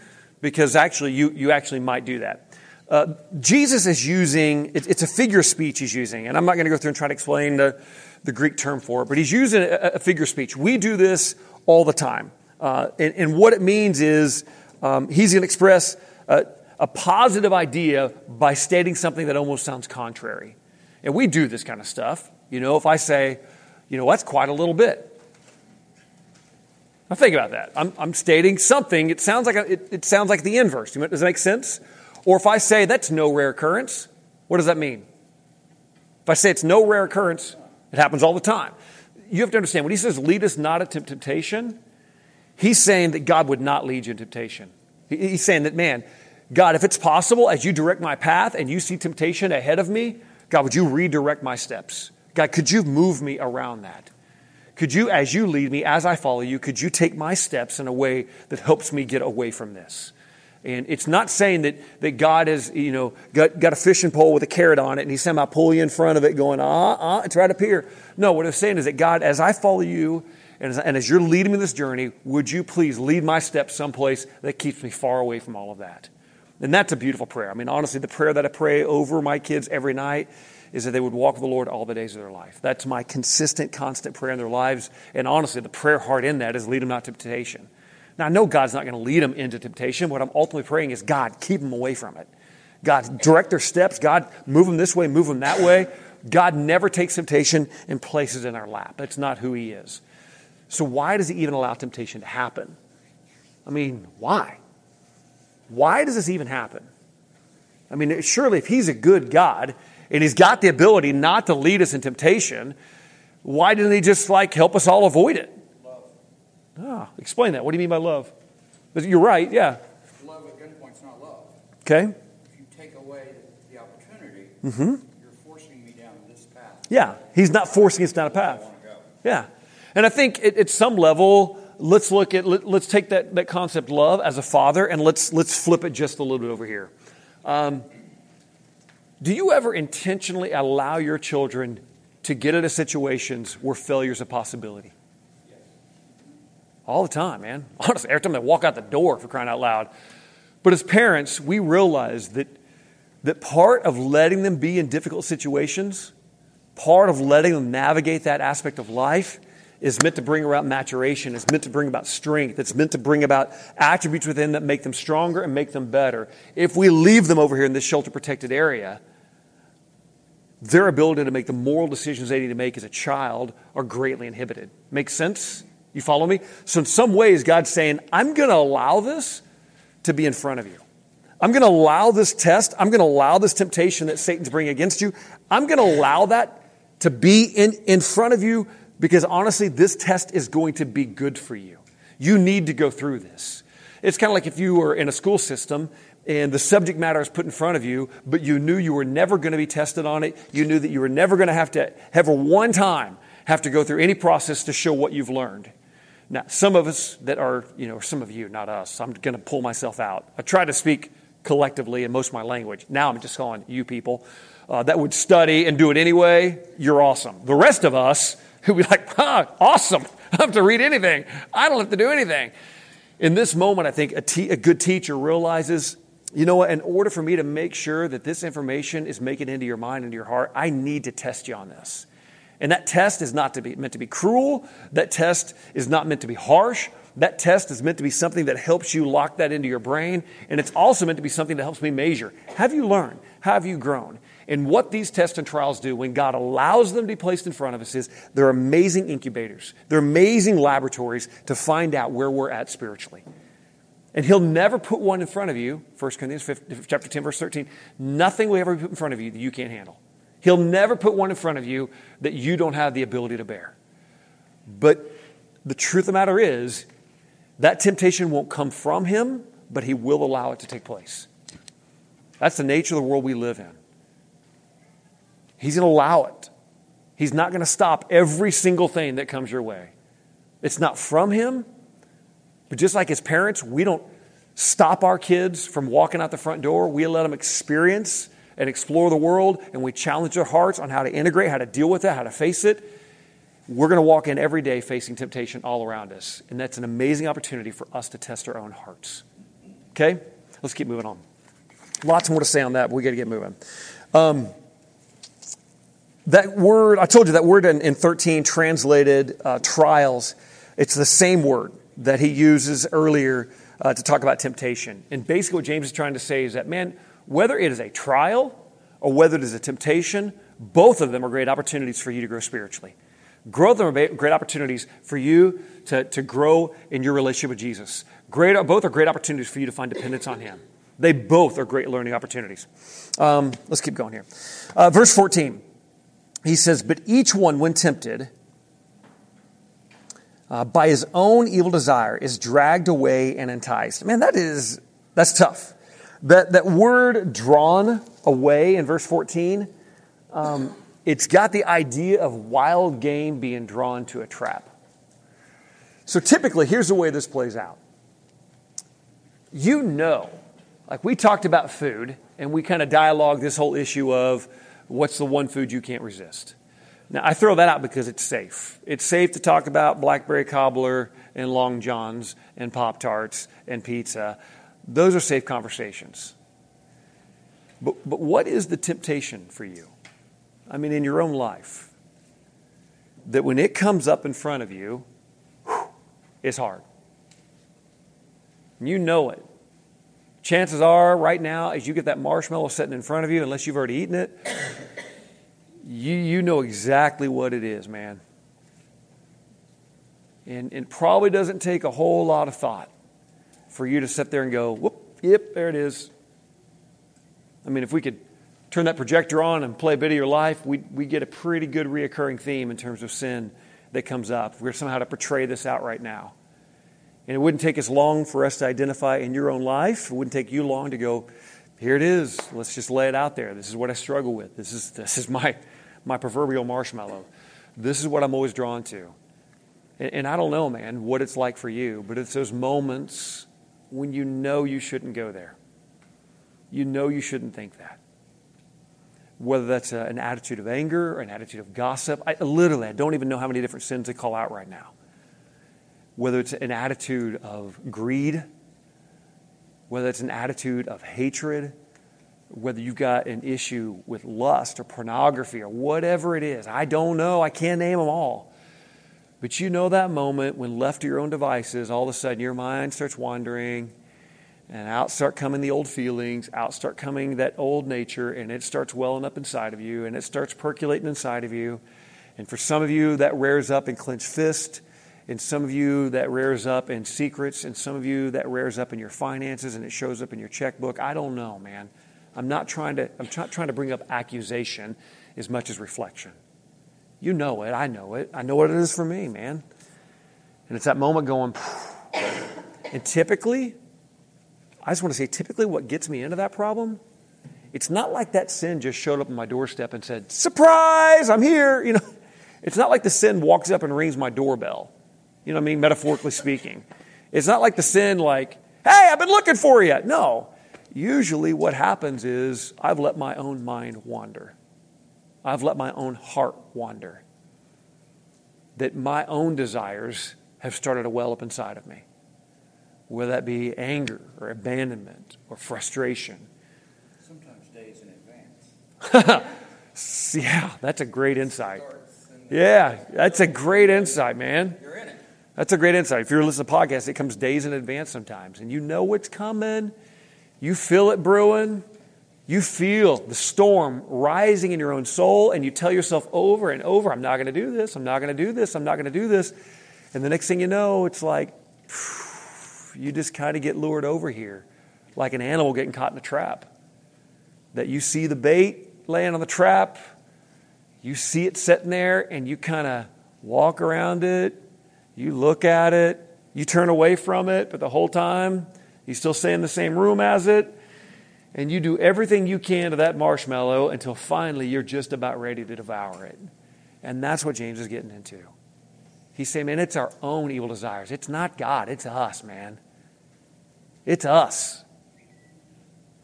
because actually you, you actually might do that. Uh, Jesus is using, it, it's a figure speech he's using, and I'm not going to go through and try to explain the, the Greek term for it, but he's using a, a figure speech. We do this all the time. Uh, and, and, what it means is um, he's going to express a, a positive idea by stating something that almost sounds contrary. And we do this kind of stuff. You know, if I say, you know, that's quite a little bit. Now think about that. I'm, I'm stating something. It sounds like a, it, it sounds like the inverse. Does that make sense? Or if I say that's no rare occurrence, what does that mean? If I say it's no rare occurrence, it happens all the time. You have to understand when he says, lead us not into temptation, he's saying that God would not lead you into temptation. He's saying that, man, God, if it's possible, as you direct my path and you see temptation ahead of me, God, would you redirect my steps? God, could you move me around that? Could you, as you lead me, as I follow you, could you take my steps in a way that helps me get away from this? And it's not saying that, that God has, you know, got, got a fishing pole with a carrot on it and he's somehow pull you in front of it going, ah, ah, it's right up here. No, what I'm saying is that God, as I follow you and as, and as you're leading me this journey, would you please lead my steps someplace that keeps me far away from all of that? And that's a beautiful prayer. I mean, honestly, the prayer that I pray over my kids every night is that they would walk with the Lord all the days of their life. That's my consistent, constant prayer in their lives. And honestly, the prayer heart in that is lead them not to temptation. Now, I know God's not going to lead them into temptation. What I'm ultimately praying is, God, keep them away from it. God, direct their steps. God, move them this way, move them that way. God never takes temptation and places it in our lap. That's not who He is. So, why does He even allow temptation to happen? I mean, why? Why does this even happen? I mean, surely if He's a good God and He's got the ability not to lead us in temptation, why didn't He just like help us all avoid it? Ah, explain that. What do you mean by love? You're right, yeah. Love at gunpoint's not love. Okay. If you take away the opportunity, mm-hmm. you're forcing me down this path. Yeah, he's not forcing us down a path. Yeah. And I think at, at some level, let's look at, let, us take that, that concept love as a father and let's, let's flip it just a little bit over here. Um, do you ever intentionally allow your children to get into situations where failure is a possibility? All the time, man. Honestly, every time they walk out the door for crying out loud. But as parents, we realize that, that part of letting them be in difficult situations, part of letting them navigate that aspect of life, is meant to bring about maturation, it's meant to bring about strength, it's meant to bring about attributes within that make them stronger and make them better. If we leave them over here in this shelter protected area, their ability to make the moral decisions they need to make as a child are greatly inhibited. Make sense? You follow me? So, in some ways, God's saying, I'm going to allow this to be in front of you. I'm going to allow this test. I'm going to allow this temptation that Satan's bringing against you. I'm going to allow that to be in, in front of you because honestly, this test is going to be good for you. You need to go through this. It's kind of like if you were in a school system and the subject matter is put in front of you, but you knew you were never going to be tested on it. You knew that you were never going to have to, ever one time, have to go through any process to show what you've learned. Now, some of us that are, you know, some of you, not us, I'm going to pull myself out. I try to speak collectively in most of my language. Now I'm just calling you people uh, that would study and do it anyway. You're awesome. The rest of us who be like, huh, awesome. I don't have to read anything. I don't have to do anything. In this moment, I think a, te- a good teacher realizes you know what? In order for me to make sure that this information is making it into your mind and your heart, I need to test you on this. And that test is not to be, meant to be cruel. That test is not meant to be harsh. That test is meant to be something that helps you lock that into your brain. And it's also meant to be something that helps me measure. Have you learned? Have you grown? And what these tests and trials do when God allows them to be placed in front of us is they're amazing incubators. They're amazing laboratories to find out where we're at spiritually. And he'll never put one in front of you, 1 Corinthians 5, chapter 10, verse 13. Nothing will ever be put in front of you that you can't handle. He'll never put one in front of you that you don't have the ability to bear. But the truth of the matter is, that temptation won't come from him, but he will allow it to take place. That's the nature of the world we live in. He's going to allow it. He's not going to stop every single thing that comes your way. It's not from him, but just like as parents, we don't stop our kids from walking out the front door. We let them experience and explore the world, and we challenge our hearts on how to integrate, how to deal with it, how to face it. We're going to walk in every day facing temptation all around us. And that's an amazing opportunity for us to test our own hearts. Okay? Let's keep moving on. Lots more to say on that, but we got to get moving. Um, that word, I told you that word in, in 13 translated uh, trials, it's the same word that he uses earlier uh, to talk about temptation. And basically, what James is trying to say is that, man, whether it is a trial or whether it is a temptation, both of them are great opportunities for you to grow spiritually. Growth are great opportunities for you to, to grow in your relationship with Jesus. Great, both are great opportunities for you to find dependence on Him. They both are great learning opportunities. Um, let's keep going here. Uh, verse 14, he says, But each one, when tempted, uh, by his own evil desire, is dragged away and enticed. Man, that is, that's tough. That, that word drawn away in verse 14, um, it's got the idea of wild game being drawn to a trap. So typically, here's the way this plays out. You know, like we talked about food, and we kind of dialogue this whole issue of what's the one food you can't resist. Now, I throw that out because it's safe. It's safe to talk about blackberry cobbler and long johns and pop tarts and pizza. Those are safe conversations. But, but what is the temptation for you? I mean, in your own life, that when it comes up in front of you, it's hard. You know it. Chances are, right now, as you get that marshmallow sitting in front of you, unless you've already eaten it, you, you know exactly what it is, man. And it probably doesn't take a whole lot of thought for you to sit there and go, whoop, yep, there it is. I mean, if we could turn that projector on and play a bit of your life, we, we get a pretty good reoccurring theme in terms of sin that comes up. We're somehow to portray this out right now. And it wouldn't take us long for us to identify in your own life. It wouldn't take you long to go, here it is. Let's just lay it out there. This is what I struggle with. This is, this is my, my proverbial marshmallow. This is what I'm always drawn to. And, and I don't know, man, what it's like for you, but it's those moments when you know you shouldn't go there. You know you shouldn't think that. Whether that's a, an attitude of anger or an attitude of gossip. I, literally, I don't even know how many different sins to call out right now. Whether it's an attitude of greed, whether it's an attitude of hatred, whether you've got an issue with lust or pornography or whatever it is. I don't know. I can't name them all. But you know that moment when left to your own devices, all of a sudden your mind starts wandering and out start coming the old feelings, out start coming that old nature, and it starts welling up inside of you and it starts percolating inside of you. And for some of you, that rears up in clenched fist. And some of you, that rears up in secrets. And some of you, that rears up in your finances and it shows up in your checkbook. I don't know, man. I'm not trying to, I'm not trying to bring up accusation as much as reflection. You know it. I know it. I know what it is for me, man. And it's that moment going, and typically, I just want to say, typically, what gets me into that problem, it's not like that sin just showed up on my doorstep and said, Surprise, I'm here. You know, it's not like the sin walks up and rings my doorbell. You know what I mean? Metaphorically speaking. It's not like the sin, like, Hey, I've been looking for you. No. Usually, what happens is I've let my own mind wander. I've let my own heart wander. That my own desires have started to well up inside of me, whether that be anger or abandonment or frustration. Sometimes days in advance. yeah, that's a great insight. Yeah, that's a great insight, man. You're in it. That's a great insight. If you're listening to podcasts, it comes days in advance sometimes, and you know what's coming. You feel it brewing. You feel the storm rising in your own soul, and you tell yourself over and over, I'm not going to do this, I'm not going to do this, I'm not going to do this. And the next thing you know, it's like you just kind of get lured over here, like an animal getting caught in a trap. That you see the bait laying on the trap, you see it sitting there, and you kind of walk around it, you look at it, you turn away from it, but the whole time, you still stay in the same room as it. And you do everything you can to that marshmallow until finally you're just about ready to devour it. And that's what James is getting into. He's saying, man, it's our own evil desires. It's not God, it's us, man. It's us.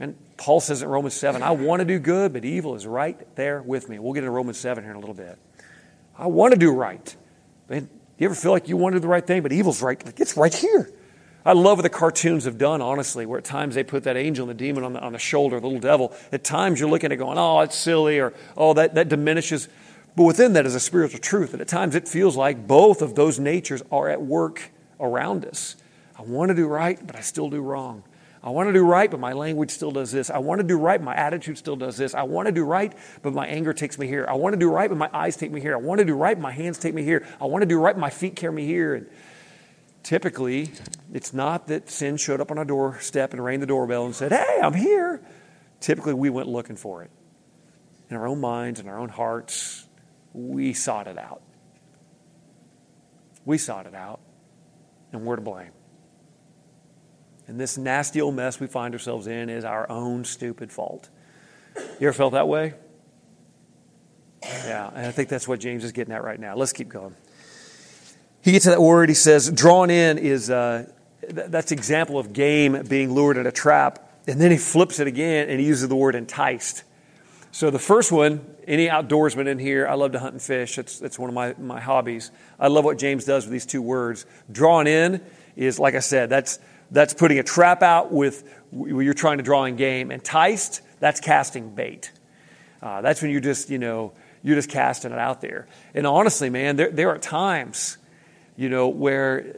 And Paul says in Romans 7, I want to do good, but evil is right there with me. We'll get into Romans 7 here in a little bit. I want to do right. Man, you ever feel like you want to do the right thing, but evil's right? Like it's right here. I love what the cartoons have done, honestly, where at times they put that angel and the demon on the, on the shoulder, the little devil. At times you're looking at going, oh, it's silly, or oh, that, that diminishes. But within that is a spiritual truth. And at times it feels like both of those natures are at work around us. I want to do right, but I still do wrong. I want to do right, but my language still does this. I want to do right, but my attitude still does this. I want to do right, but my anger takes me here. I want to do right, but my eyes take me here. I want to do right, but my hands take me here. I want to do right, but my feet carry me here. And typically, it's not that sin showed up on our doorstep and rang the doorbell and said, Hey, I'm here. Typically, we went looking for it. In our own minds, in our own hearts, we sought it out. We sought it out, and we're to blame. And this nasty old mess we find ourselves in is our own stupid fault. You ever felt that way? Yeah, and I think that's what James is getting at right now. Let's keep going. He gets to that word, he says, drawn in is, uh, th- that's example of game being lured in a trap. And then he flips it again and he uses the word enticed. So the first one, any outdoorsman in here, I love to hunt and fish. It's, it's one of my, my hobbies. I love what James does with these two words. Drawn in is, like I said, that's, that's putting a trap out with you're trying to draw in game. Enticed, that's casting bait. Uh, that's when you just, you know, you're just casting it out there. And honestly, man, there, there are times, you know, where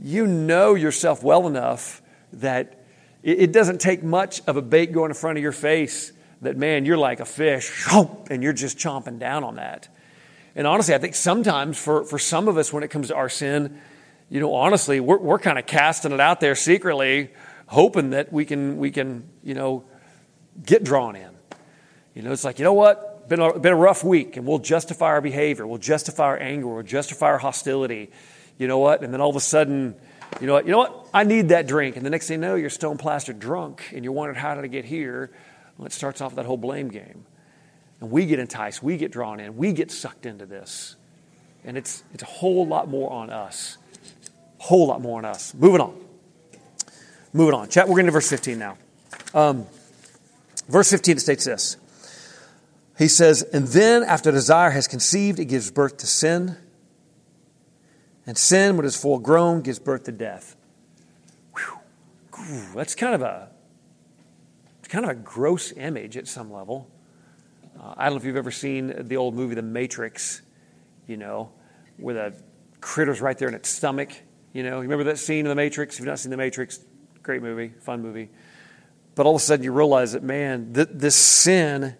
you know yourself well enough that it, doesn't take much of a bait going in front of your face that, man, you're like a fish and you're just chomping down on that. And honestly, I think sometimes for, for some of us, when it comes to our sin, you know, honestly, we're, we're kind of casting it out there secretly, hoping that we can, we can, you know, get drawn in. You know, it's like, you know what? Been a, been a rough week, and we'll justify our behavior. We'll justify our anger. We'll justify our hostility. You know what? And then all of a sudden, you know what? You know what? I need that drink. And the next thing you know, you're stone plastered drunk, and you're wondering how did I get here? Well, it starts off with that whole blame game. And we get enticed. We get drawn in. We get sucked into this. And it's, it's a whole lot more on us. Whole lot more on us. Moving on. Moving on. Chat, we're going to verse 15 now. Um, verse 15 states this. He says, And then after desire has conceived, it gives birth to sin. And sin, when it is full grown, gives birth to death. Whew. That's kind of a kind of a gross image at some level. Uh, I don't know if you've ever seen the old movie The Matrix, you know, where the critter's right there in its stomach. You know, you remember that scene in The Matrix? If you've not seen The Matrix, great movie, fun movie. But all of a sudden you realize that, man, th- this sin,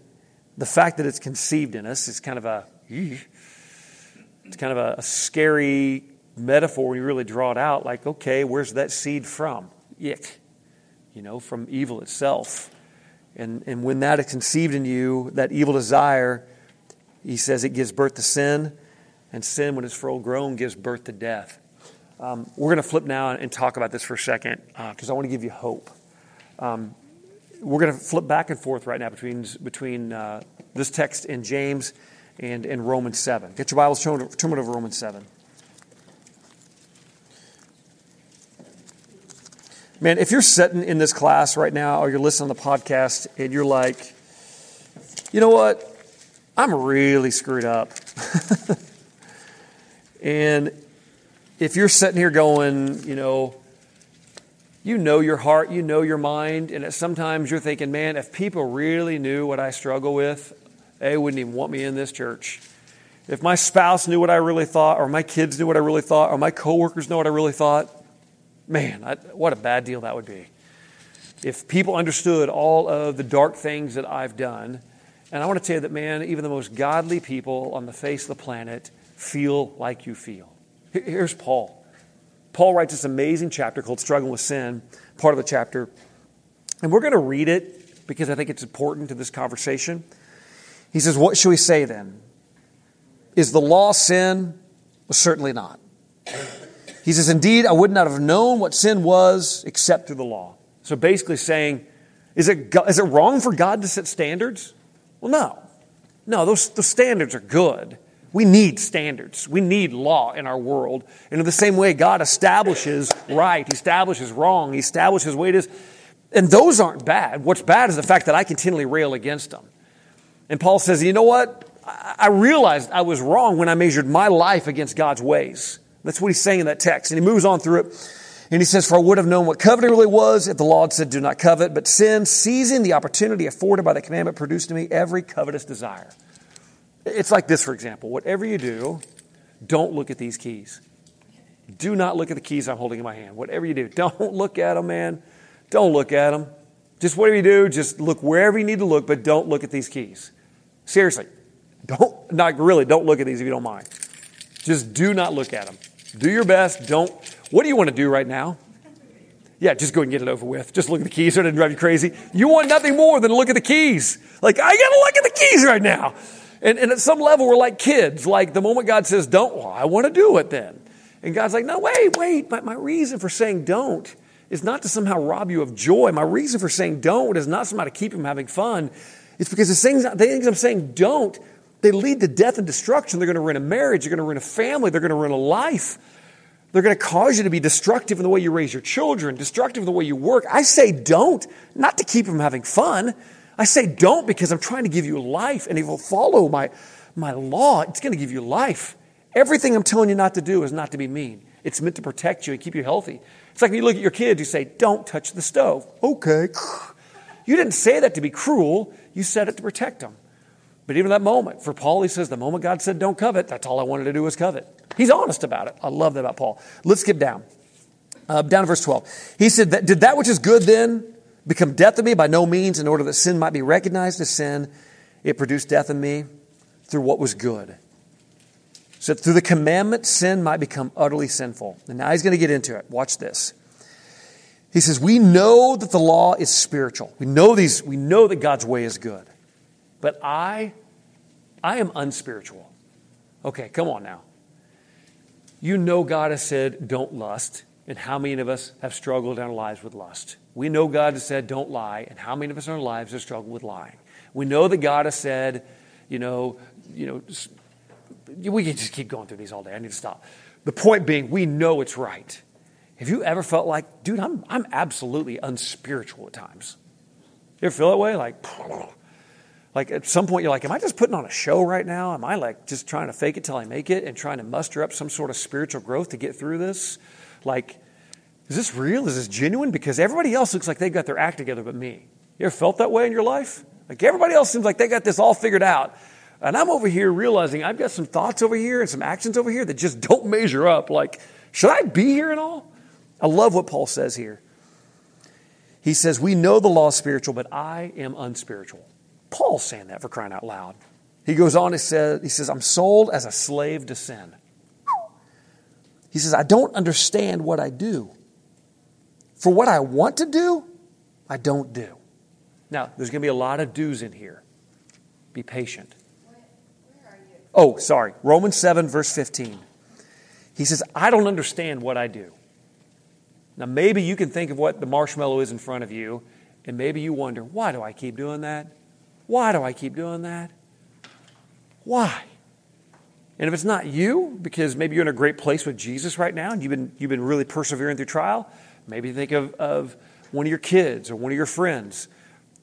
the fact that it's conceived in us is kind of a, it's kind of a, a scary metaphor when you really draw it out. Like, okay, where's that seed from? Yick. You know, from evil itself. And, and when that is conceived in you, that evil desire, he says it gives birth to sin, and sin, when it's full grown, gives birth to death. Um, we're going to flip now and talk about this for a second because uh, I want to give you hope. Um, we're going to flip back and forth right now between, between uh, this text in James and, in Romans 7. Get your Bibles, turn, turn over Romans 7. Man, if you're sitting in this class right now or you're listening to the podcast and you're like, you know what? I'm really screwed up. and if you're sitting here going, you know, you know your heart, you know your mind, and sometimes you're thinking, man, if people really knew what I struggle with, they wouldn't even want me in this church. If my spouse knew what I really thought, or my kids knew what I really thought, or my coworkers know what I really thought, Man, I, what a bad deal that would be. If people understood all of the dark things that I've done, and I want to tell you that, man, even the most godly people on the face of the planet feel like you feel. Here's Paul. Paul writes this amazing chapter called Struggling with Sin, part of the chapter. And we're going to read it because I think it's important to this conversation. He says, What should we say then? Is the law sin? Well, certainly not. He says, Indeed, I would not have known what sin was except through the law. So basically saying, is it, is it wrong for God to set standards? Well, no. No, those, those standards are good. We need standards. We need law in our world. And in the same way, God establishes right, He establishes wrong, He establishes what it is. And those aren't bad. What's bad is the fact that I continually rail against them. And Paul says, you know what? I realized I was wrong when I measured my life against God's ways. That's what he's saying in that text. And he moves on through it. And he says, For I would have known what coveting really was if the law had said, Do not covet. But sin, seizing the opportunity afforded by the commandment, produced in me every covetous desire. It's like this, for example. Whatever you do, don't look at these keys. Do not look at the keys I'm holding in my hand. Whatever you do, don't look at them, man. Don't look at them. Just whatever you do, just look wherever you need to look, but don't look at these keys. Seriously. Don't, not really, don't look at these if you don't mind. Just do not look at them. Do your best. Don't. What do you want to do right now? Yeah, just go and get it over with. Just look at the keys so it doesn't drive you crazy. You want nothing more than to look at the keys. Like, I got to look at the keys right now. And, and at some level, we're like kids. Like, the moment God says don't, well, I want to do it then. And God's like, no, wait, wait. My, my reason for saying don't is not to somehow rob you of joy. My reason for saying don't is not somehow to keep you from having fun. It's because the things, the things I'm saying don't they lead to death and destruction. They're going to ruin a marriage. They're going to ruin a family. They're going to ruin a life. They're going to cause you to be destructive in the way you raise your children, destructive in the way you work. I say don't, not to keep them having fun. I say don't because I'm trying to give you life. And if you'll follow my, my law, it's going to give you life. Everything I'm telling you not to do is not to be mean. It's meant to protect you and keep you healthy. It's like when you look at your kids, you say, don't touch the stove. Okay. You didn't say that to be cruel. You said it to protect them. But even that moment, for Paul, he says, the moment God said, don't covet, that's all I wanted to do was covet. He's honest about it. I love that about Paul. Let's skip down. Uh, down to verse 12. He said, that, Did that which is good then become death in me? By no means, in order that sin might be recognized as sin, it produced death in me through what was good. So through the commandment, sin might become utterly sinful. And now he's going to get into it. Watch this. He says, We know that the law is spiritual. We know these, we know that God's way is good. But I, I am unspiritual. Okay, come on now. You know God has said, don't lust. And how many of us have struggled in our lives with lust? We know God has said, don't lie. And how many of us in our lives have struggled with lying? We know that God has said, you know, you know, we can just keep going through these all day. I need to stop. The point being, we know it's right. Have you ever felt like, dude, I'm, I'm absolutely unspiritual at times? You ever feel that way? Like, like at some point you're like, am I just putting on a show right now? Am I like just trying to fake it till I make it and trying to muster up some sort of spiritual growth to get through this? Like, is this real? Is this genuine? Because everybody else looks like they've got their act together but me. You ever felt that way in your life? Like everybody else seems like they got this all figured out. And I'm over here realizing I've got some thoughts over here and some actions over here that just don't measure up. Like, should I be here at all? I love what Paul says here. He says, We know the law is spiritual, but I am unspiritual. Paul's saying that for crying out loud. He goes on and says, he says, I'm sold as a slave to sin. He says, I don't understand what I do. For what I want to do, I don't do. Now, there's going to be a lot of do's in here. Be patient. Oh, sorry. Romans 7, verse 15. He says, I don't understand what I do. Now, maybe you can think of what the marshmallow is in front of you, and maybe you wonder, why do I keep doing that? Why do I keep doing that? Why? And if it's not you, because maybe you're in a great place with Jesus right now and you've been, you've been really persevering through trial, maybe think of, of one of your kids or one of your friends.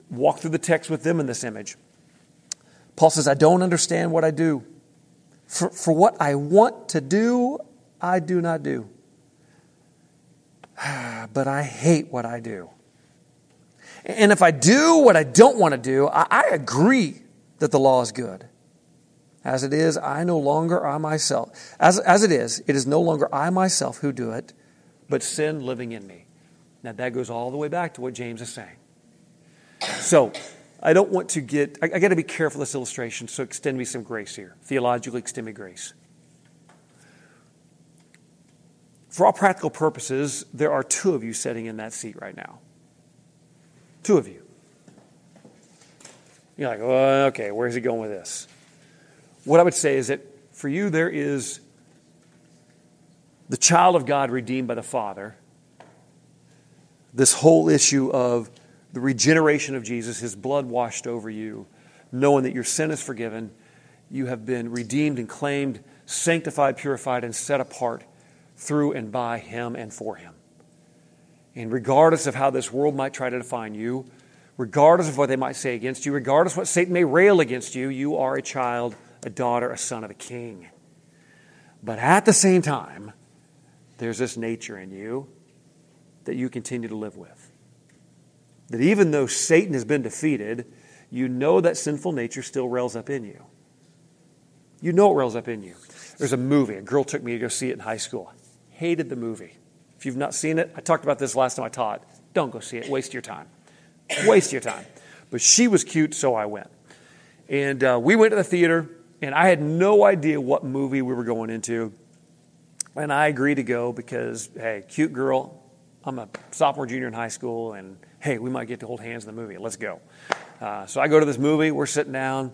Walk through the text with them in this image. Paul says, I don't understand what I do. For, for what I want to do, I do not do. but I hate what I do. And if I do what I don't want to do, I, I agree that the law is good. As it is, I no longer I myself. As, as it is, it is no longer I myself who do it, but sin living in me. Now that goes all the way back to what James is saying. So, I don't want to get, I, I got to be careful this illustration, so extend me some grace here. Theologically, extend me grace. For all practical purposes, there are two of you sitting in that seat right now. Two of you. You're like, well, okay, where's he going with this? What I would say is that for you, there is the child of God redeemed by the Father. This whole issue of the regeneration of Jesus, his blood washed over you, knowing that your sin is forgiven, you have been redeemed and claimed, sanctified, purified, and set apart through and by him and for him. And regardless of how this world might try to define you, regardless of what they might say against you, regardless of what Satan may rail against you, you are a child, a daughter, a son of a king. But at the same time, there's this nature in you that you continue to live with. That even though Satan has been defeated, you know that sinful nature still rails up in you. You know it rails up in you. There's a movie, a girl took me to go see it in high school. Hated the movie. If you've not seen it, I talked about this last time I taught. Don't go see it. Waste your time. Waste your time. But she was cute, so I went. And uh, we went to the theater, and I had no idea what movie we were going into. And I agreed to go because, hey, cute girl. I'm a sophomore, junior in high school, and hey, we might get to hold hands in the movie. Let's go. Uh, so I go to this movie. We're sitting down,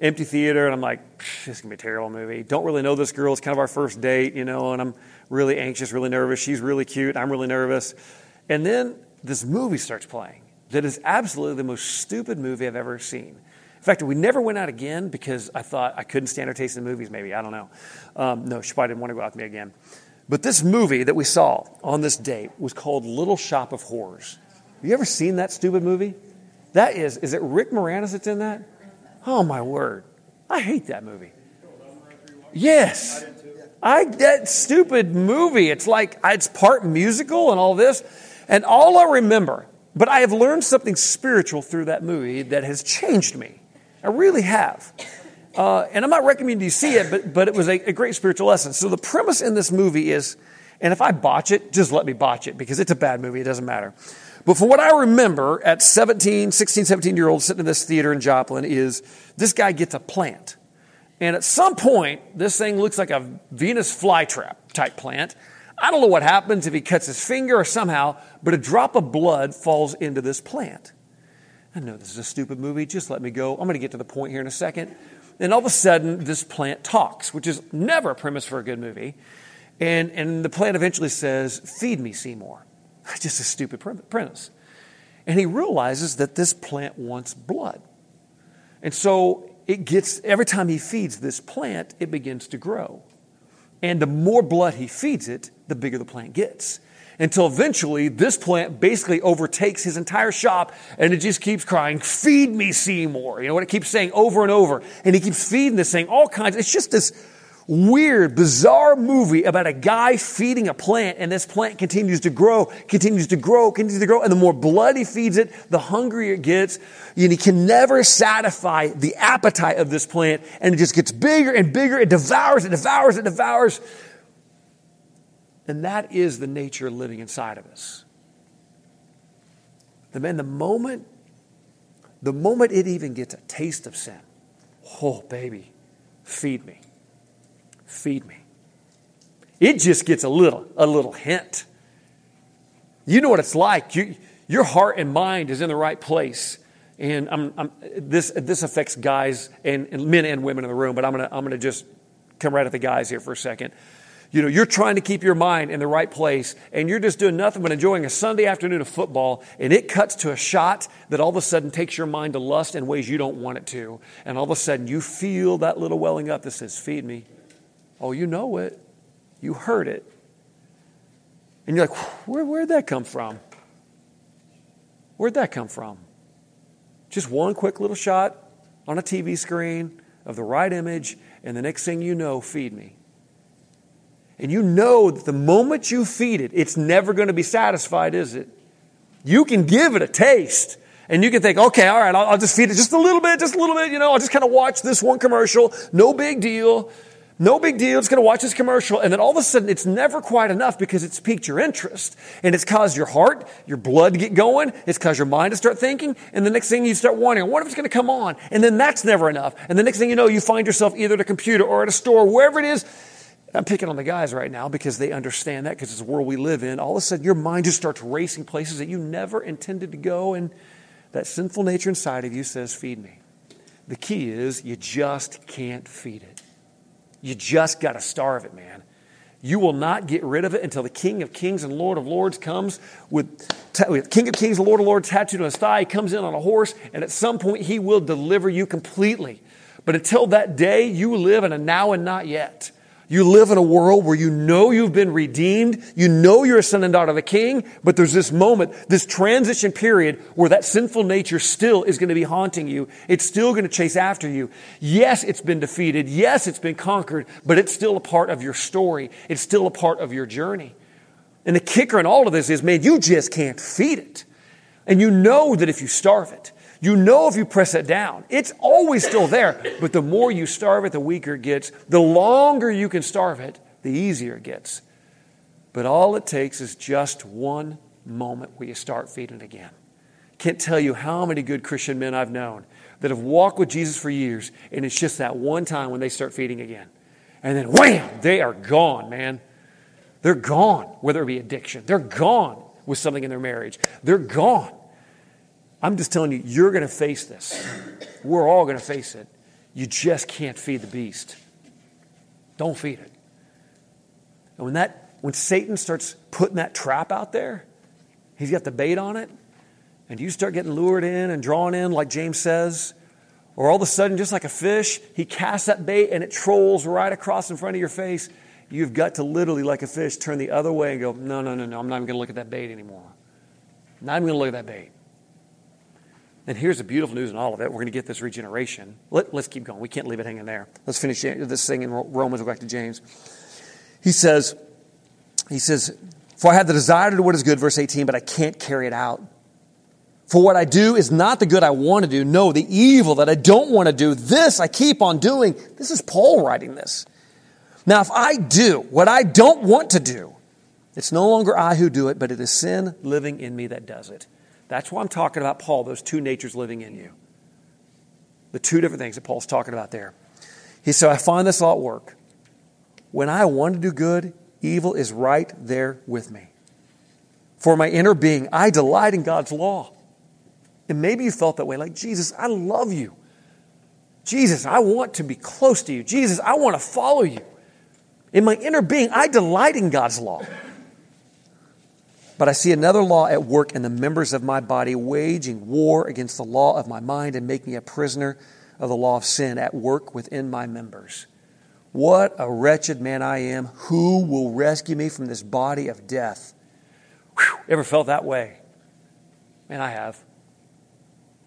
empty theater, and I'm like, this is going to be a terrible movie. Don't really know this girl. It's kind of our first date, you know, and I'm really anxious, really nervous. She's really cute. I'm really nervous. And then this movie starts playing that is absolutely the most stupid movie I've ever seen. Fact, we never went out again because I thought I couldn't stand her taste in movies, maybe. I don't know. Um, no, she probably didn't want to go out with me again. But this movie that we saw on this date was called Little Shop of Horrors. Have you ever seen that stupid movie? That is, is it Rick Moranis that's in that? Oh, my word. I hate that movie. Yes. I that stupid movie. It's like it's part musical and all this. And all I remember, but I have learned something spiritual through that movie that has changed me. I really have. Uh, and I'm not recommending you see it, but, but it was a, a great spiritual lesson. So the premise in this movie is, and if I botch it, just let me botch it because it's a bad movie. It doesn't matter. But from what I remember at 17, 16, 17 year old sitting in this theater in Joplin is this guy gets a plant. And at some point, this thing looks like a Venus flytrap type plant. I don't know what happens if he cuts his finger or somehow, but a drop of blood falls into this plant. I know this is a stupid movie. Just let me go. I'm going to get to the point here in a second. And all of a sudden, this plant talks, which is never a premise for a good movie. And, and the plant eventually says, Feed me, Seymour. Just a stupid premise. And he realizes that this plant wants blood. And so it gets, every time he feeds this plant, it begins to grow. And the more blood he feeds it, the bigger the plant gets. Until eventually, this plant basically overtakes his entire shop and it just keeps crying, Feed me, Seymour. You know what it keeps saying over and over. And he keeps feeding this thing, all kinds. It's just this weird, bizarre movie about a guy feeding a plant, and this plant continues to grow, continues to grow, continues to grow, and the more blood he feeds it, the hungrier it gets. And he can never satisfy the appetite of this plant, and it just gets bigger and bigger. It devours, it devours, it devours. And that is the nature living inside of us. The man, the moment, the moment it even gets a taste of sin, oh baby, feed me feed me. It just gets a little, a little hint. You know what it's like. You, your heart and mind is in the right place. And I'm, I'm, this, this affects guys and, and, men and women in the room, but I'm going to I'm gonna just come right at the guys here for a second. You know, you're trying to keep your mind in the right place, and you're just doing nothing but enjoying a Sunday afternoon of football, and it cuts to a shot that all of a sudden takes your mind to lust in ways you don't want it to. And all of a sudden, you feel that little welling up that says, Feed me, Oh, you know it. You heard it. And you're like, Where, where'd that come from? Where'd that come from? Just one quick little shot on a TV screen of the right image, and the next thing you know, feed me. And you know that the moment you feed it, it's never going to be satisfied, is it? You can give it a taste. And you can think, okay, all right, I'll, I'll just feed it just a little bit, just a little bit, you know, I'll just kind of watch this one commercial. No big deal. No big deal. It's going to watch this commercial. And then all of a sudden, it's never quite enough because it's piqued your interest. And it's caused your heart, your blood to get going. It's caused your mind to start thinking. And the next thing you start wondering, what if it's going to come on? And then that's never enough. And the next thing you know, you find yourself either at a computer or at a store, wherever it is. I'm picking on the guys right now because they understand that because it's the world we live in. All of a sudden, your mind just starts racing places that you never intended to go. And that sinful nature inside of you says, feed me. The key is you just can't feed it. You just got to starve it, man. You will not get rid of it until the King of Kings and Lord of Lords comes with, with King of Kings and Lord of Lords tattooed on his thigh. He comes in on a horse, and at some point he will deliver you completely. But until that day, you live in a now and not yet. You live in a world where you know you've been redeemed. You know you're a son and daughter of the king, but there's this moment, this transition period where that sinful nature still is going to be haunting you. It's still going to chase after you. Yes, it's been defeated. Yes, it's been conquered, but it's still a part of your story. It's still a part of your journey. And the kicker in all of this is, man, you just can't feed it. And you know that if you starve it, you know if you press it down, it's always still there. But the more you starve it, the weaker it gets. The longer you can starve it, the easier it gets. But all it takes is just one moment where you start feeding again. Can't tell you how many good Christian men I've known that have walked with Jesus for years, and it's just that one time when they start feeding again. And then wham, they are gone, man. They're gone, whether it be addiction. They're gone with something in their marriage. They're gone. I'm just telling you, you're going to face this. We're all going to face it. You just can't feed the beast. Don't feed it. And when that when Satan starts putting that trap out there, he's got the bait on it, and you start getting lured in and drawn in, like James says, or all of a sudden, just like a fish, he casts that bait and it trolls right across in front of your face. You've got to literally, like a fish, turn the other way and go, No, no, no, no, I'm not even going to look at that bait anymore. Not even going to look at that bait. And here's the beautiful news in all of it. We're going to get this regeneration. Let, us keep going. We can't leave it hanging there. Let's finish this thing in Romans. We'll go back to James. He says, he says, for I have the desire to do what is good, verse 18, but I can't carry it out. For what I do is not the good I want to do. No, the evil that I don't want to do, this I keep on doing. This is Paul writing this. Now, if I do what I don't want to do, it's no longer I who do it, but it is sin living in me that does it. That's why I'm talking about Paul, those two natures living in you. The two different things that Paul's talking about there. He said, I find this all at work. When I want to do good, evil is right there with me. For my inner being, I delight in God's law. And maybe you felt that way like, Jesus, I love you. Jesus, I want to be close to you. Jesus, I want to follow you. In my inner being, I delight in God's law. But I see another law at work in the members of my body, waging war against the law of my mind and making me a prisoner of the law of sin at work within my members. What a wretched man I am. Who will rescue me from this body of death? Whew, ever felt that way? Man, I have.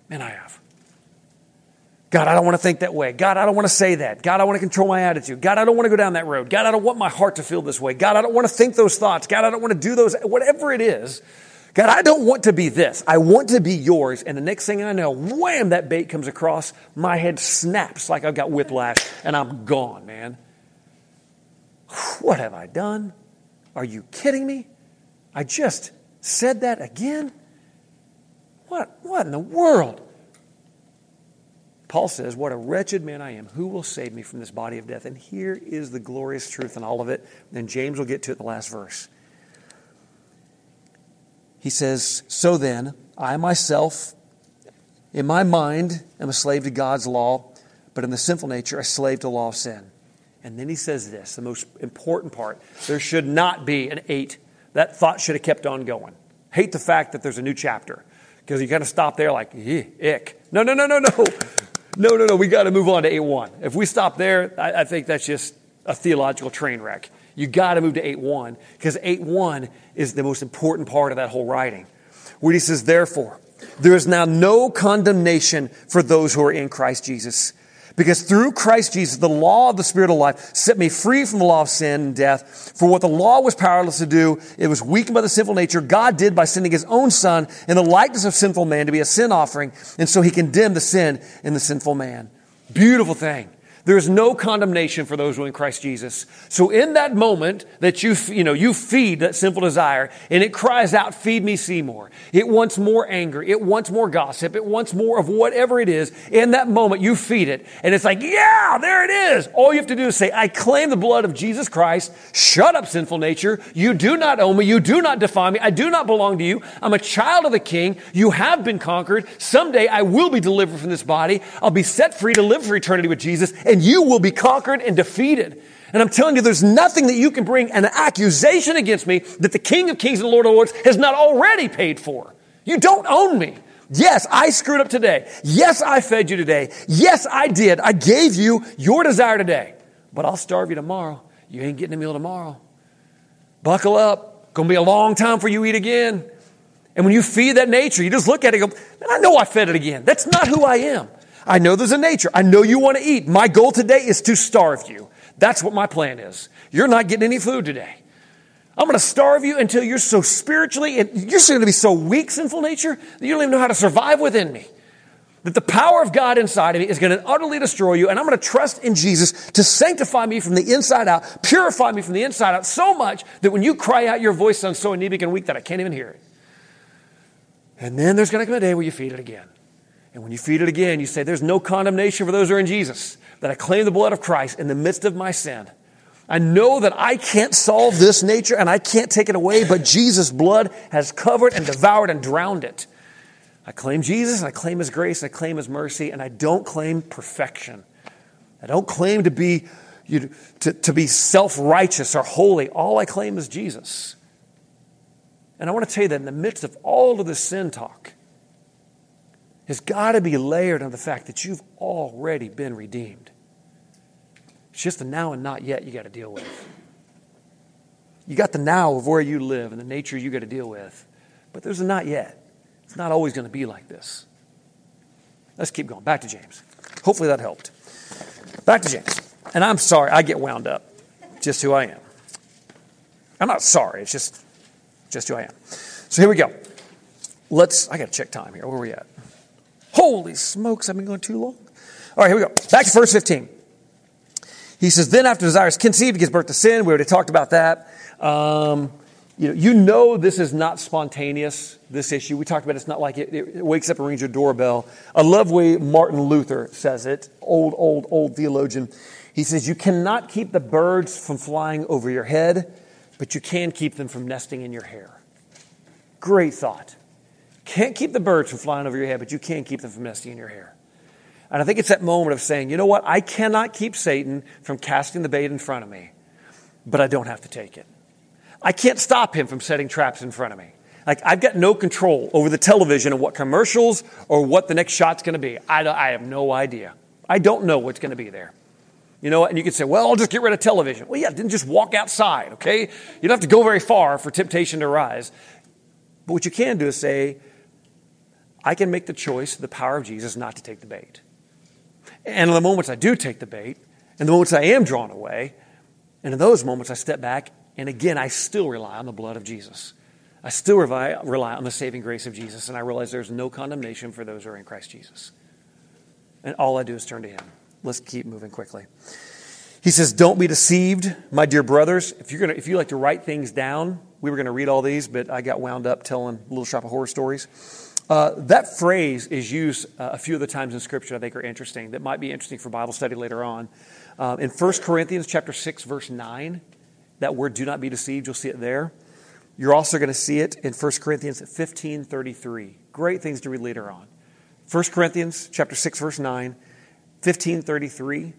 Man, I have. God, I don't want to think that way. God, I don't want to say that. God, I want to control my attitude. God, I don't want to go down that road. God, I don't want my heart to feel this way. God, I don't want to think those thoughts. God, I don't want to do those, whatever it is. God, I don't want to be this. I want to be yours. And the next thing I know, wham, that bait comes across. My head snaps like I've got whiplash and I'm gone, man. What have I done? Are you kidding me? I just said that again? What, what in the world? Paul says, What a wretched man I am. Who will save me from this body of death? And here is the glorious truth in all of it. Then James will get to it in the last verse. He says, So then, I myself, in my mind, am a slave to God's law, but in the sinful nature, a slave to law of sin. And then he says this, the most important part. There should not be an eight. That thought should have kept on going. Hate the fact that there's a new chapter because you kind of stop there like, ick. No, no, no, no, no. No, no, no. We got to move on to 8 1. If we stop there, I, I think that's just a theological train wreck. You got to move to 8 1 because 8 1 is the most important part of that whole writing. Where he says, Therefore, there is now no condemnation for those who are in Christ Jesus. Because through Christ Jesus, the law of the Spirit of life set me free from the law of sin and death. For what the law was powerless to do, it was weakened by the sinful nature. God did by sending his own Son in the likeness of sinful man to be a sin offering. And so he condemned the sin in the sinful man. Beautiful thing. There is no condemnation for those who are in Christ Jesus. So in that moment that you, you know, you feed that sinful desire and it cries out, feed me, Seymour. It wants more anger. It wants more gossip. It wants more of whatever it is. In that moment, you feed it and it's like, yeah, there it is. All you have to do is say, I claim the blood of Jesus Christ. Shut up, sinful nature. You do not own me. You do not define me. I do not belong to you. I'm a child of the king. You have been conquered. Someday I will be delivered from this body. I'll be set free to live for eternity with Jesus and you will be conquered and defeated. And I'm telling you, there's nothing that you can bring an accusation against me that the King of Kings and the Lord of Lords has not already paid for. You don't own me. Yes, I screwed up today. Yes, I fed you today. Yes, I did. I gave you your desire today. But I'll starve you tomorrow. You ain't getting a meal tomorrow. Buckle up. Gonna be a long time for you eat again. And when you feed that nature, you just look at it and go, I know I fed it again. That's not who I am. I know there's a nature. I know you want to eat. My goal today is to starve you. That's what my plan is. You're not getting any food today. I'm going to starve you until you're so spiritually, and you're going to be so weak, sinful nature, that you don't even know how to survive within me. That the power of God inside of me is going to utterly destroy you, and I'm going to trust in Jesus to sanctify me from the inside out, purify me from the inside out so much that when you cry out, your voice sounds so anemic and weak that I can't even hear it. And then there's going to come a day where you feed it again. And when you feed it again, you say, There's no condemnation for those who are in Jesus, that I claim the blood of Christ in the midst of my sin. I know that I can't solve this nature and I can't take it away, but Jesus' blood has covered and devoured and drowned it. I claim Jesus and I claim His grace and I claim His mercy, and I don't claim perfection. I don't claim to be, you to, to be self righteous or holy. All I claim is Jesus. And I want to tell you that in the midst of all of this sin talk, has got to be layered on the fact that you've already been redeemed. It's just the now and not yet you got to deal with. You got the now of where you live and the nature you got to deal with, but there's a not yet. It's not always going to be like this. Let's keep going. Back to James. Hopefully that helped. Back to James. And I'm sorry, I get wound up. Just who I am. I'm not sorry, it's just just who I am. So here we go. Let's I gotta check time here. Where are we at? Holy smokes, I've been going too long. All right, here we go. Back to verse 15. He says, Then after desire is conceived, he gives birth to sin. We already talked about that. Um, you know, you know this is not spontaneous, this issue. We talked about it. it's not like it, it wakes up and rings your doorbell. I love way Martin Luther says it, old, old, old theologian. He says, You cannot keep the birds from flying over your head, but you can keep them from nesting in your hair. Great thought. Can't keep the birds from flying over your head, but you can keep them from nesting in your hair. And I think it's that moment of saying, you know what? I cannot keep Satan from casting the bait in front of me, but I don't have to take it. I can't stop him from setting traps in front of me. Like, I've got no control over the television and what commercials or what the next shot's going to be. I, I have no idea. I don't know what's going to be there. You know, and you could say, well, I'll just get rid of television. Well, yeah, then just walk outside, okay? You don't have to go very far for temptation to rise. But what you can do is say, I can make the choice, the power of Jesus, not to take the bait. And in the moments I do take the bait, and the moments I am drawn away, and in those moments I step back, and again, I still rely on the blood of Jesus. I still rely, rely on the saving grace of Jesus, and I realize there's no condemnation for those who are in Christ Jesus. And all I do is turn to Him. Let's keep moving quickly. He says, Don't be deceived, my dear brothers. If, you're gonna, if you like to write things down, we were going to read all these, but I got wound up telling Little Shop of Horror stories. Uh, that phrase is used uh, a few of the times in Scripture I think are interesting, that might be interesting for Bible study later on. Uh, in 1 Corinthians chapter 6, verse 9, that word do not be deceived, you'll see it there. You're also going to see it in 1 Corinthians 15 33. Great things to read later on. 1 Corinthians chapter 6, verse 9, 15 33.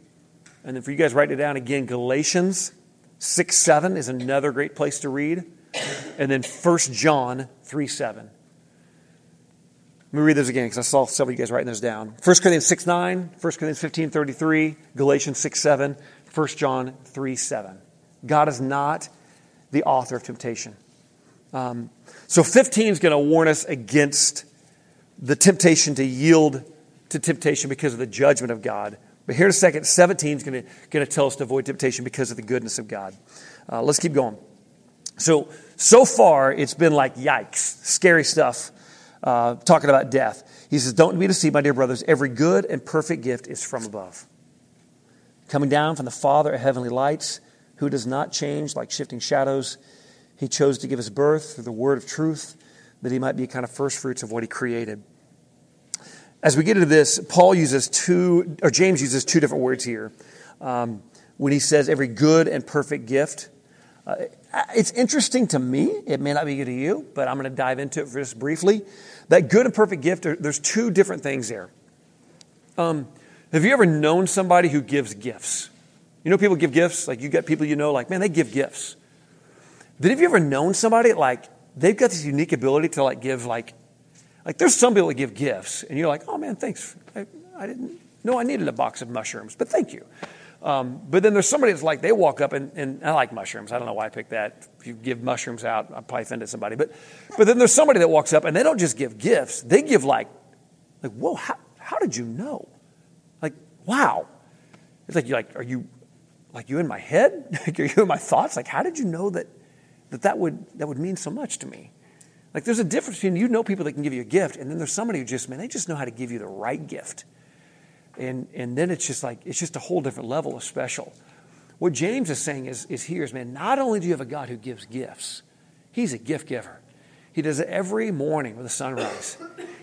And then for you guys, write it down again. Galatians 6 7 is another great place to read. And then 1 John 3 7. Let me read those again because I saw several of you guys writing those down. 1 Corinthians 6 9, 1 Corinthians 15 33, Galatians 6 7, 1 John 3 7. God is not the author of temptation. Um, so 15 is going to warn us against the temptation to yield to temptation because of the judgment of God. But here in a second, 17 is going to, tell us to avoid temptation because of the goodness of God. Uh, let's keep going. So, so far, it's been like yikes, scary stuff, uh, talking about death. He says, Don't be deceived, my dear brothers. Every good and perfect gift is from above, coming down from the Father of heavenly lights, who does not change like shifting shadows he chose to give us birth through the word of truth that he might be kind of first fruits of what he created. As we get into this, Paul uses two, or James uses two different words here. Um, when he says every good and perfect gift, uh, it's interesting to me. It may not be good to you, but I'm going to dive into it just briefly. That good and perfect gift, there's two different things there. Um, have you ever known somebody who gives gifts? You know, people give gifts. Like you get people you know, like man, they give gifts. But have you ever known somebody like they've got this unique ability to like give like like there's some people that give gifts and you're like, oh man, thanks. I, I didn't know I needed a box of mushrooms, but thank you. Um, but then there's somebody that's like they walk up and, and I like mushrooms. I don't know why I picked that. If you give mushrooms out, I probably offended somebody. But but then there's somebody that walks up and they don't just give gifts. They give like like whoa, how, how did you know? Like wow. It's like you like are you like you in my head? Like, are you in my thoughts? Like how did you know that? that that would, that would mean so much to me. Like there's a difference between you know people that can give you a gift, and then there's somebody who just, man, they just know how to give you the right gift. And, and then it's just like, it's just a whole different level of special. What James is saying is, is here is, man, not only do you have a God who gives gifts, he's a gift giver. He does it every morning with the sunrise.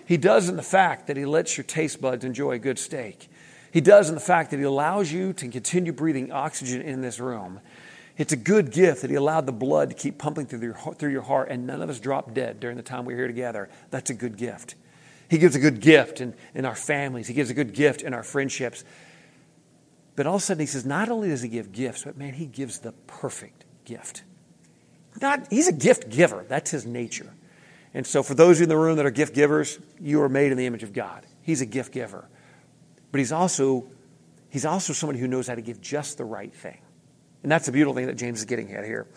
He does in the fact that he lets your taste buds enjoy a good steak. He does in the fact that he allows you to continue breathing oxygen in this room. It's a good gift that He allowed the blood to keep pumping through your, through your heart, and none of us dropped dead during the time we were here together. That's a good gift. He gives a good gift in, in our families, He gives a good gift in our friendships. But all of a sudden, He says, not only does He give gifts, but man, He gives the perfect gift. Not, he's a gift giver, that's His nature. And so, for those in the room that are gift givers, you are made in the image of God. He's a gift giver. But He's also, he's also somebody who knows how to give just the right thing. And that's the beautiful thing that James is getting at here.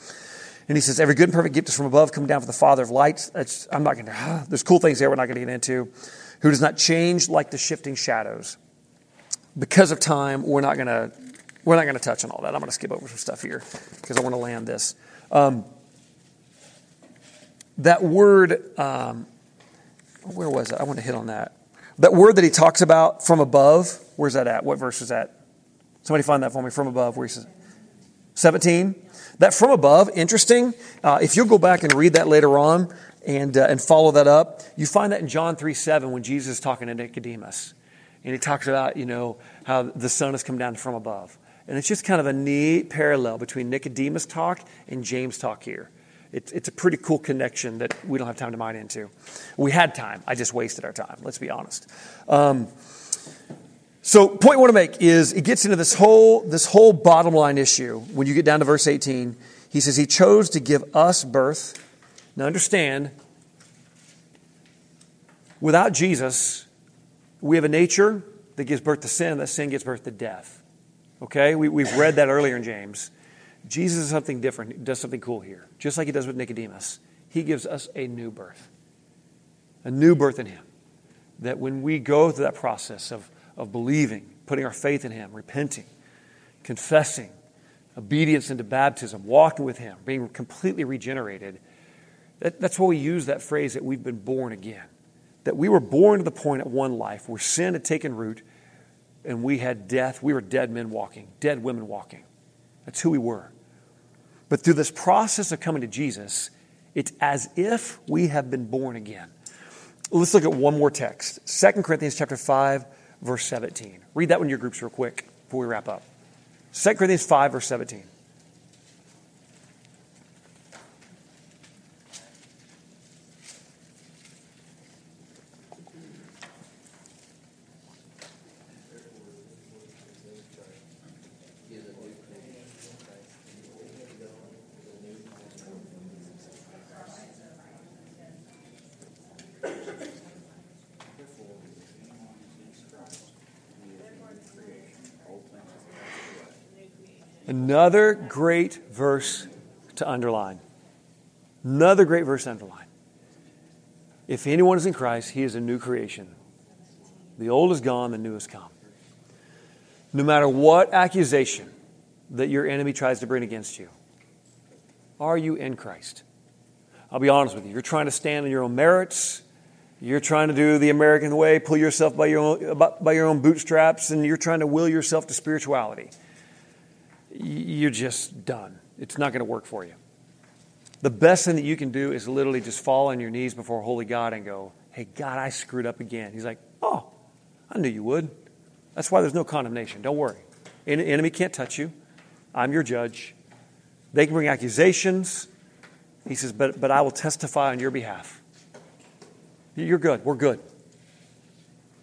And he says, Every good and perfect gift is from above, coming down from the Father of lights. That's, I'm not going to, there's cool things there we're not going to get into. Who does not change like the shifting shadows. Because of time, we're not going to, we're not going to touch on all that. I'm going to skip over some stuff here because I want to land this. Um, that word, um, where was it? I want to hit on that. That word that he talks about from above, where's that at? What verse is that? Somebody find that for me from above where he says, 17. That from above, interesting. Uh, if you'll go back and read that later on and, uh, and follow that up, you find that in John 3 7 when Jesus is talking to Nicodemus. And he talks about, you know, how the sun has come down from above. And it's just kind of a neat parallel between Nicodemus' talk and James' talk here. It's, it's a pretty cool connection that we don't have time to mine into. We had time. I just wasted our time, let's be honest. Um, so, point I want to make is it gets into this whole, this whole bottom line issue. When you get down to verse 18, he says, He chose to give us birth. Now, understand, without Jesus, we have a nature that gives birth to sin, that sin gives birth to death. Okay? We, we've read that earlier in James. Jesus is something different, he does something cool here. Just like he does with Nicodemus, he gives us a new birth. A new birth in him. That when we go through that process of, of believing, putting our faith in him, repenting, confessing, obedience into baptism, walking with him, being completely regenerated, that, that's why we use that phrase that we've been born again. That we were born to the point at one life where sin had taken root and we had death. We were dead men walking, dead women walking. That's who we were. But through this process of coming to Jesus, it's as if we have been born again. Let's look at one more text. 2 Corinthians chapter 5, verse 17. Read that one in your groups real quick before we wrap up. 2 Corinthians 5, verse 17. Another great verse to underline. Another great verse to underline. If anyone is in Christ, he is a new creation. The old is gone, the new has come. No matter what accusation that your enemy tries to bring against you, are you in Christ? I'll be honest with you. You're trying to stand on your own merits. You're trying to do the American way, pull yourself by your own, by your own bootstraps, and you're trying to will yourself to spirituality you're just done. It's not going to work for you. The best thing that you can do is literally just fall on your knees before Holy God and go, Hey, God, I screwed up again. He's like, Oh, I knew you would. That's why there's no condemnation. Don't worry. An enemy can't touch you. I'm your judge. They can bring accusations. He says, But, but I will testify on your behalf. You're good. We're good.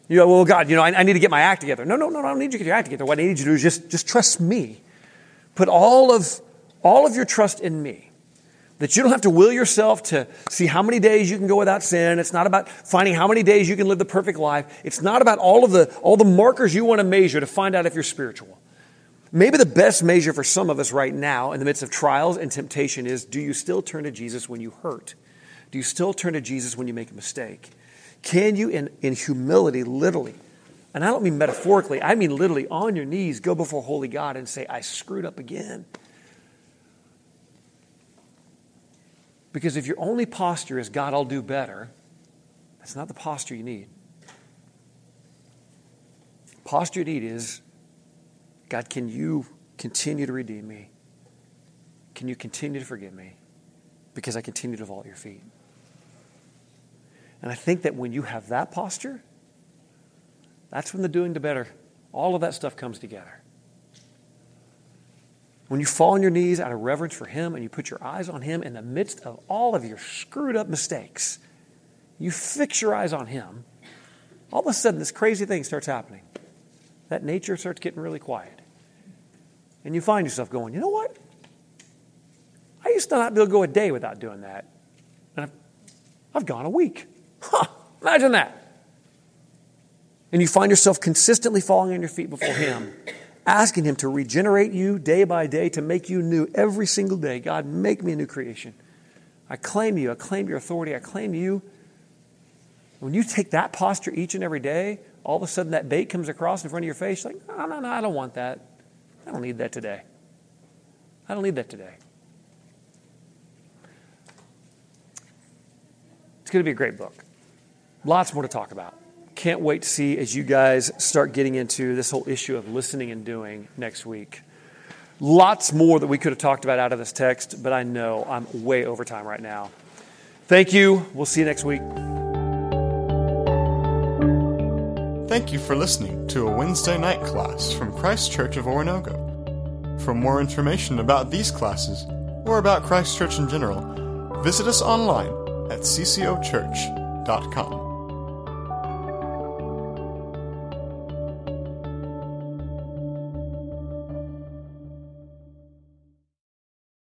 You know, well, God, you know, I, I need to get my act together. No, no, no, I don't need you to get your act together. What I need you to do is just, just trust me Put all of, all of your trust in me. That you don't have to will yourself to see how many days you can go without sin. It's not about finding how many days you can live the perfect life. It's not about all of the, all the markers you want to measure to find out if you're spiritual. Maybe the best measure for some of us right now in the midst of trials and temptation is do you still turn to Jesus when you hurt? Do you still turn to Jesus when you make a mistake? Can you, in, in humility, literally, and I don't mean metaphorically, I mean literally on your knees, go before Holy God and say, I screwed up again. Because if your only posture is, God, I'll do better, that's not the posture you need. Posture you need is, God, can you continue to redeem me? Can you continue to forgive me? Because I continue to fall at your feet. And I think that when you have that posture, that's when the doing the better, all of that stuff comes together. When you fall on your knees out of reverence for Him and you put your eyes on Him in the midst of all of your screwed up mistakes, you fix your eyes on Him, all of a sudden this crazy thing starts happening. That nature starts getting really quiet. And you find yourself going, you know what? I used to not be able to go a day without doing that. And I've, I've gone a week. Huh, imagine that and you find yourself consistently falling on your feet before Him, asking Him to regenerate you day by day, to make you new every single day. God, make me a new creation. I claim you. I claim your authority. I claim you. When you take that posture each and every day, all of a sudden that bait comes across in front of your face, like, no, no, no, I don't want that. I don't need that today. I don't need that today. It's going to be a great book. Lots more to talk about can't wait to see as you guys start getting into this whole issue of listening and doing next week. Lots more that we could have talked about out of this text, but I know I'm way over time right now. Thank you. We'll see you next week. Thank you for listening to a Wednesday night class from Christ Church of Oronogo. For more information about these classes or about Christ Church in general, visit us online at ccochurch.com.